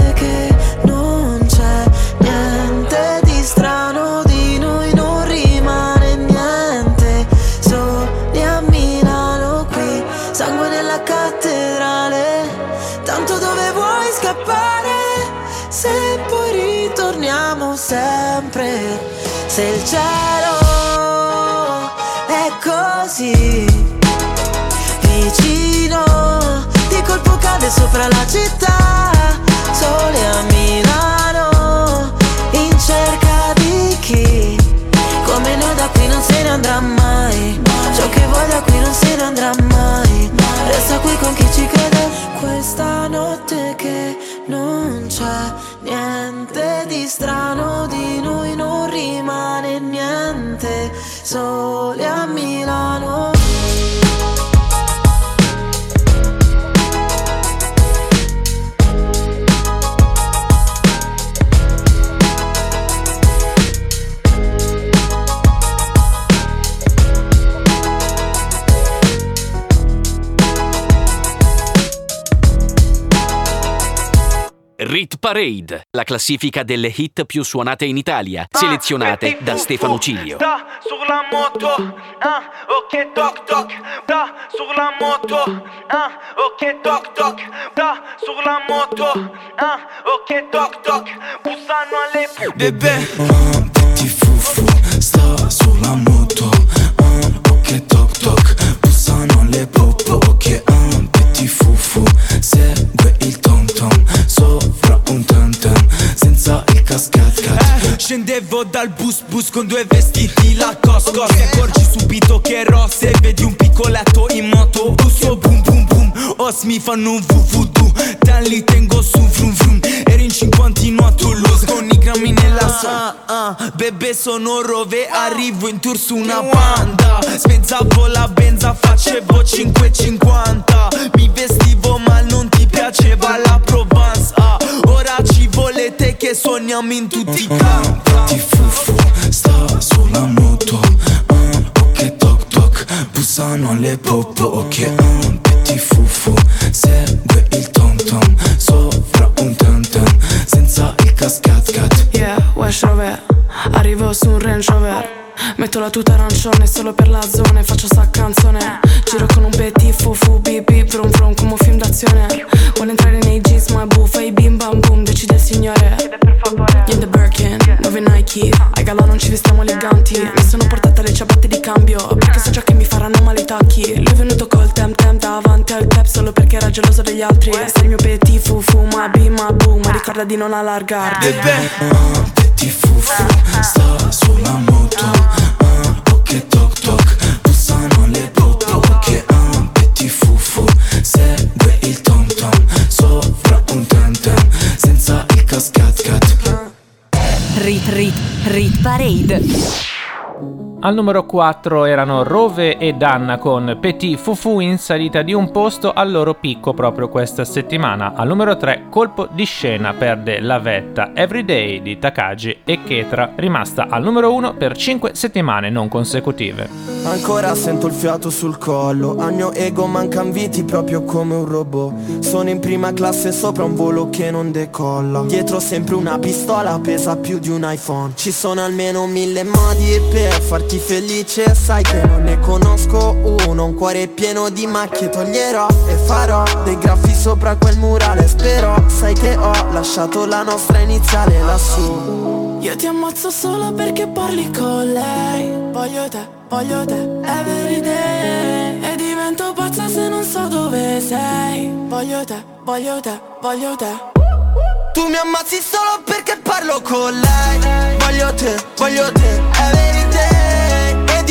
se il cielo è così vicino di colpo cade sopra la città. Soli a Milano in cerca di chi? Come noi da qui non se ne andrà mai. Ciò che da qui non se ne andrà mai. Resta qui con chi ci crede. Questa notte che non c'è niente di strano di niente soli a Milano Rit Parade, la classifica delle hit più suonate in Italia, selezionate da Stefano Cilio. Da sulla moto, ah, ok toc toc, da sulla moto, ah, ok toc toc, da sulla moto, ah, ok toc toc, bussano alle Bebè, un petit fufu Esco dal bus bus con due vestiti la cosco Ti accorgi subito che rosse Vedi un piccoletto in moto Busso boom boom boom Os mi fanno un vuvudu Te li tengo su vrum vrum. Eri in 50 a Toulouse Con i grammi nella so. Ah, ah, Bebe sono rove. Arrivo in tour su una banda. Spezzavo la benza Facevo 5,50 Mi vestivo ma non ti piaceva la ah, ci che suoniamo in tutti i campi Ti fufu, sta sulla moto. Ah, Ok toc toc, bussano alle popo Ok, ah, petit fufu Segue il tom tom. Sopra un tam tam Senza il cascat cat. Yeah, West Rover. Arrivo su un Range Rover Metto la tuta arancione solo per la zona faccio sta canzone. Giro con un petit fufu bip bip vrum vrum come un film d'azione. Vuole entrare nei jeans ma buffa i bim bam boom decide il signore. In the Birkin, dove Nike? Ai gala non ci vestiamo eleganti. Mi sono portata le ciabatte di cambio Perché so già che mi faranno male i tacchi. Lui è venuto col tem tem davanti al club Solo perché era geloso degli altri. Sei il mio petit fufu ma bim ma boom. Ma ricorda di non allargarti Ah, petit fufu Sta sulla moto Rit Rit Rit Parade. Al numero 4 erano Rove e Danna con Petit Fufu in salita di un posto al loro picco proprio questa settimana. Al numero 3 colpo di scena perde la vetta. Everyday di Takagi e Ketra, rimasta al numero 1 per 5 settimane non consecutive. Ancora sento il fiato sul collo. Al mio ego mancan viti proprio come un robot. Sono in prima classe sopra un volo che non decolla. Dietro sempre una pistola pesa più di un iPhone. Ci sono almeno mille modi per farti felice Sai che non ne conosco uno Un cuore pieno di macchie toglierò E farò dei graffi sopra quel murale Spero sai che ho lasciato la nostra iniziale lassù. Io ti ammazzo solo perché parli con lei. Voglio te, voglio te, everyday E divento pazza se non so dove sei. Voglio te, voglio te, voglio te. Tu mi ammazzi solo perché parlo con lei. Voglio te, voglio te, everyday E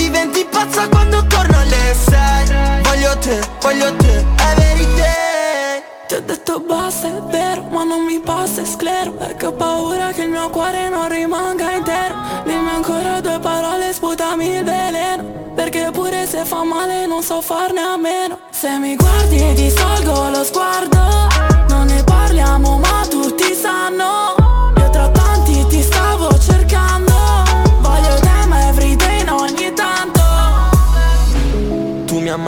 diventi pazza quando torno alle sei. Voglio te, voglio te, everyday Ti ho detto basta, è vero, ma non mi passa, è sclero. E che ho paura che il mio cuore non rimanga intero. Dimmi ancora due parole, sputami il veleno. Perché pure se fa male non so farne a meno. Se mi guardi ti salgo lo sguardo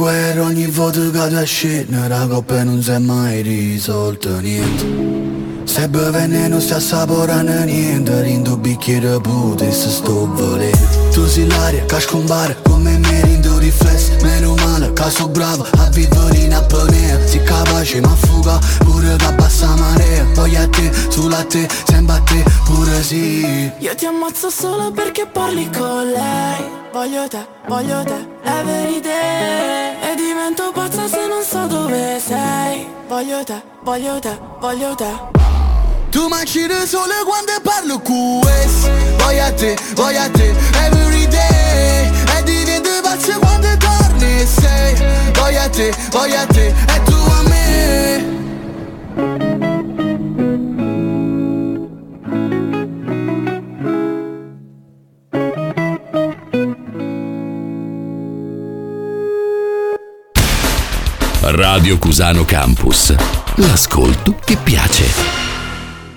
guerra ogni volta che tu scena La coppa non si è mai risolta niente. Se beve non sta assaporando niente Rindo bicchiere pute se sto volendo. Tu sei l'aria che scompare come me rindo riflesso Meno male sono bravo a vivere in apnea Si capace ma fuga pure da bassa marea. Poi a te, sulla te, sembra a te pure sì. Io ti ammazzo solo perché parli con lei. Voglio te, voglio te, everyday E divento pazza se non so dove sei. Voglio te, voglio te, voglio te Tu mangi il sole quando parlo questo Voglio te, voglio te, everyday E diventi pazzo quando torni sei. Voglio te, voglio te, e tu a me Radio Cusano Campus. L'ascolto che piace.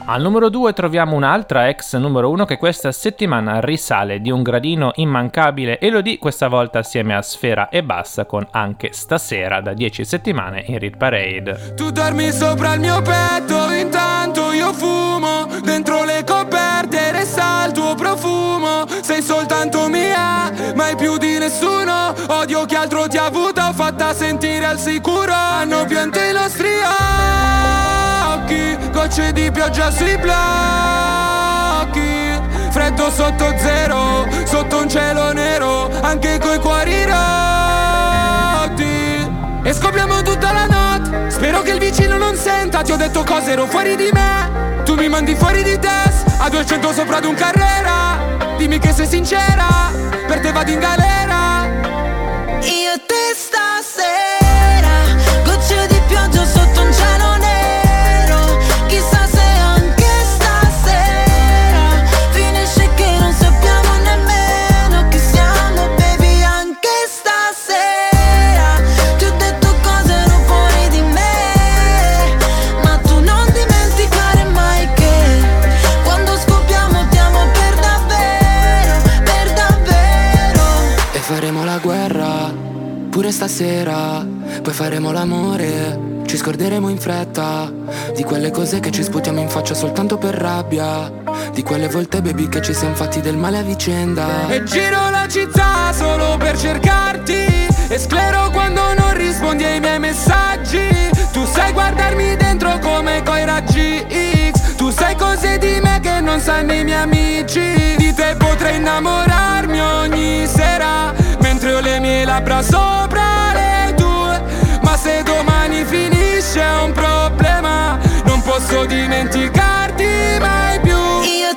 Al numero 2 troviamo un'altra ex numero 1 che questa settimana risale di un gradino immancabile Elodie, questa volta assieme a Sfera e Bassa con anche stasera da 10 settimane in Rit Parade. Tu dormi sopra il mio petto, intanto io fumo Dentro le coperte resta il tuo profumo Sei soltanto mia, mai più di nessuno Odio chi altro ti ha avuto, fatta sentire Pianto i nostri occhi Gocce di pioggia sui blocchi. Freddo sotto zero, sotto un cielo nero Anche coi cuori rotti. E scopriamo tutta la notte Spero che il vicino non senta. Ti ho detto cose, ero fuori di me Tu mi mandi fuori di test A 200 sopra ad un carrera. Dimmi che sei sincera Per te vado in galera. Io te guerra pure stasera. Poi faremo l'amore. Ci scorderemo in fretta di quelle cose che ci sputiamo in faccia soltanto per rabbia. Di quelle volte, baby, che ci siamo fatti del male a vicenda. E giro la città solo per cercarti E sclero quando non rispondi ai miei messaggi Tu sai guardarmi dentro come coi raggi X Tu sai cose di me che non sanno i miei amici Di te potrei innamorarmi ogni sera labbra sopra le tue Ma se domani finisce è un problema. Non posso dimenticarti mai più. Io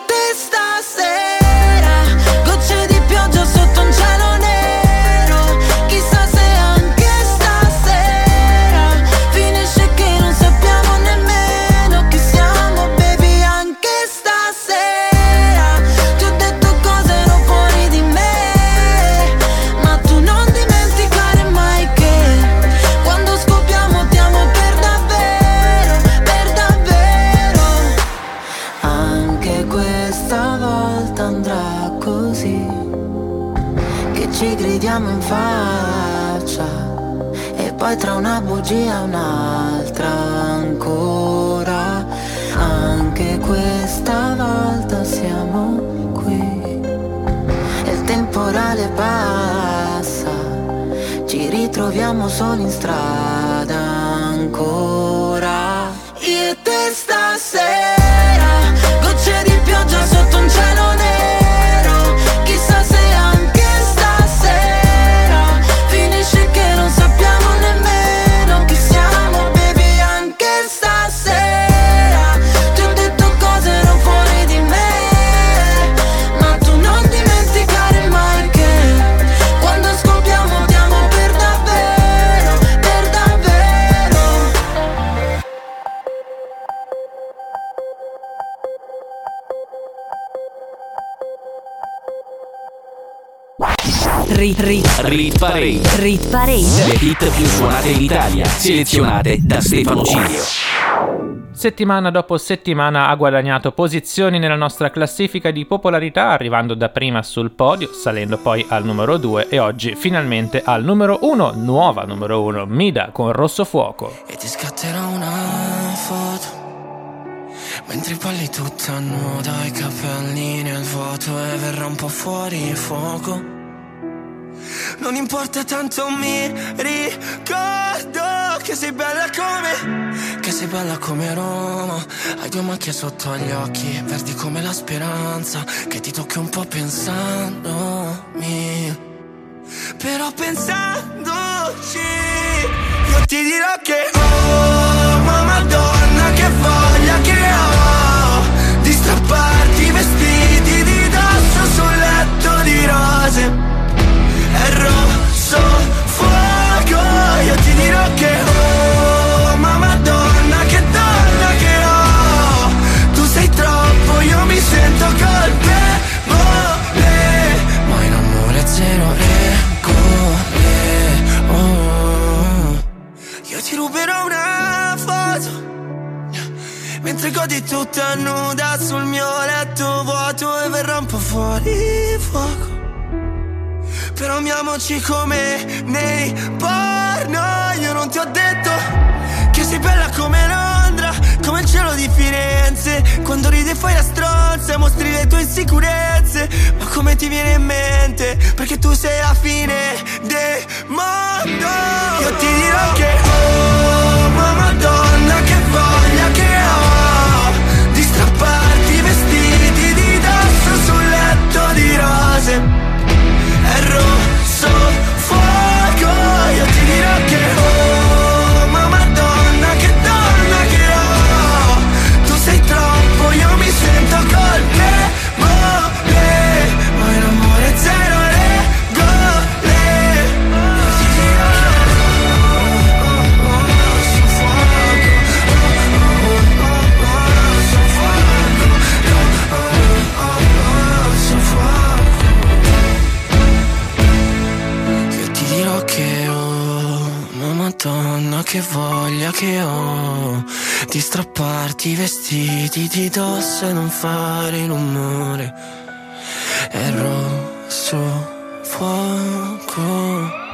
solo in strada Parade. rit parade. Le hit più suonate in Italia, selezionate da Stefano Cilio. Settimana dopo settimana ha guadagnato posizioni nella nostra classifica di popolarità, arrivando dapprima sul podio, salendo poi al numero 2 e oggi finalmente al numero 1, nuova numero 1, Mida con Rosso Fuoco. E ti scatterò una foto Mentre balli tutta nuda I capelli nel vuoto E verrà un po' fuori fuoco Non importa tanto mi ricordo Che sei bella come Che sei bella come Roma. Hai due macchie sotto gli occhi Verdi come la speranza Che ti tocchi un po' pensandomi. Però pensandoci Io ti dirò che Oh ma madonna che voglia che ho Di strapparti i vestiti di dosso sul letto di rose rosso Amiamoci come nei porno? Io non ti ho detto che sei bella come Londra Come il cielo di Firenze. Quando ridi e fai la stronza Mostri le tue insicurezze. Ma come ti viene in mente? Perché tu sei la fine del mondo. Io ti dirò che Oh ma madonna che voglia che voglia che ho Di strapparti i vestiti di dosso e non fare rumore È rosso fuoco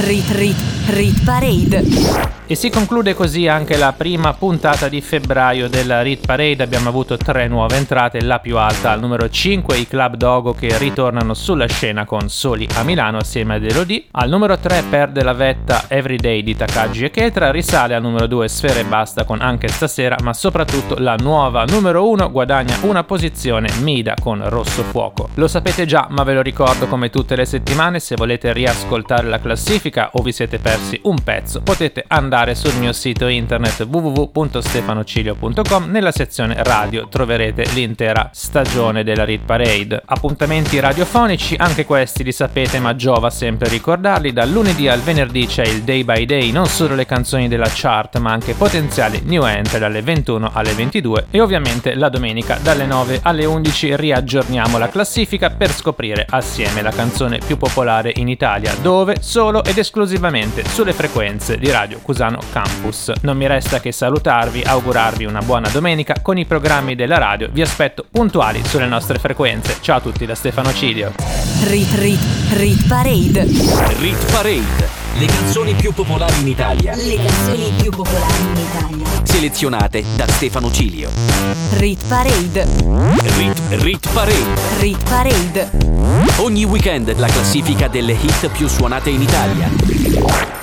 Rit Rit Rit Parade. E si conclude così anche la prima puntata di febbraio della Rit Parade. Abbiamo avuto tre nuove entrate, la più alta al numero 5 i Club Dogo che ritornano sulla scena con Soli a Milano assieme ad Elodie. Al numero 3 perde la vetta Everyday di Takagi e Ketra, risale al numero 2 Sfera e Basta con Anche Stasera, ma soprattutto la nuova numero 1 guadagna una posizione Mida con Rosso Fuoco. Lo sapete già, ma ve lo ricordo come tutte le settimane, se volete riascoltare la classifica o vi siete persi un pezzo, potete andare sul mio sito internet www.stefanocilio.com nella sezione radio troverete l'intera stagione della Rit Parade. Appuntamenti radiofonici, anche questi li sapete ma giova sempre ricordarli, dal lunedì al venerdì c'è il Day by Day, non solo le canzoni della chart ma anche potenziali new entry dalle 21 alle 22 e ovviamente la domenica dalle 9 alle 11 riaggiorniamo la classifica per scoprire assieme la canzone più popolare in Italia, dove solo ed esclusivamente sulle frequenze di Radio Cusano Campus. Non mi resta che salutarvi, augurarvi una buona domenica con i programmi della radio. Vi aspetto puntuali sulle nostre frequenze. Ciao a tutti da Stefano Cilio. Rit Rit Rit Parade. Rit Parade. Le canzoni più popolari in Italia. Le canzoni più popolari in Italia. Selezionate da Stefano Cilio. Rit Parade. Rit, Rit Parade. Rit Parade. Ogni weekend la classifica delle hit più suonate in Italia.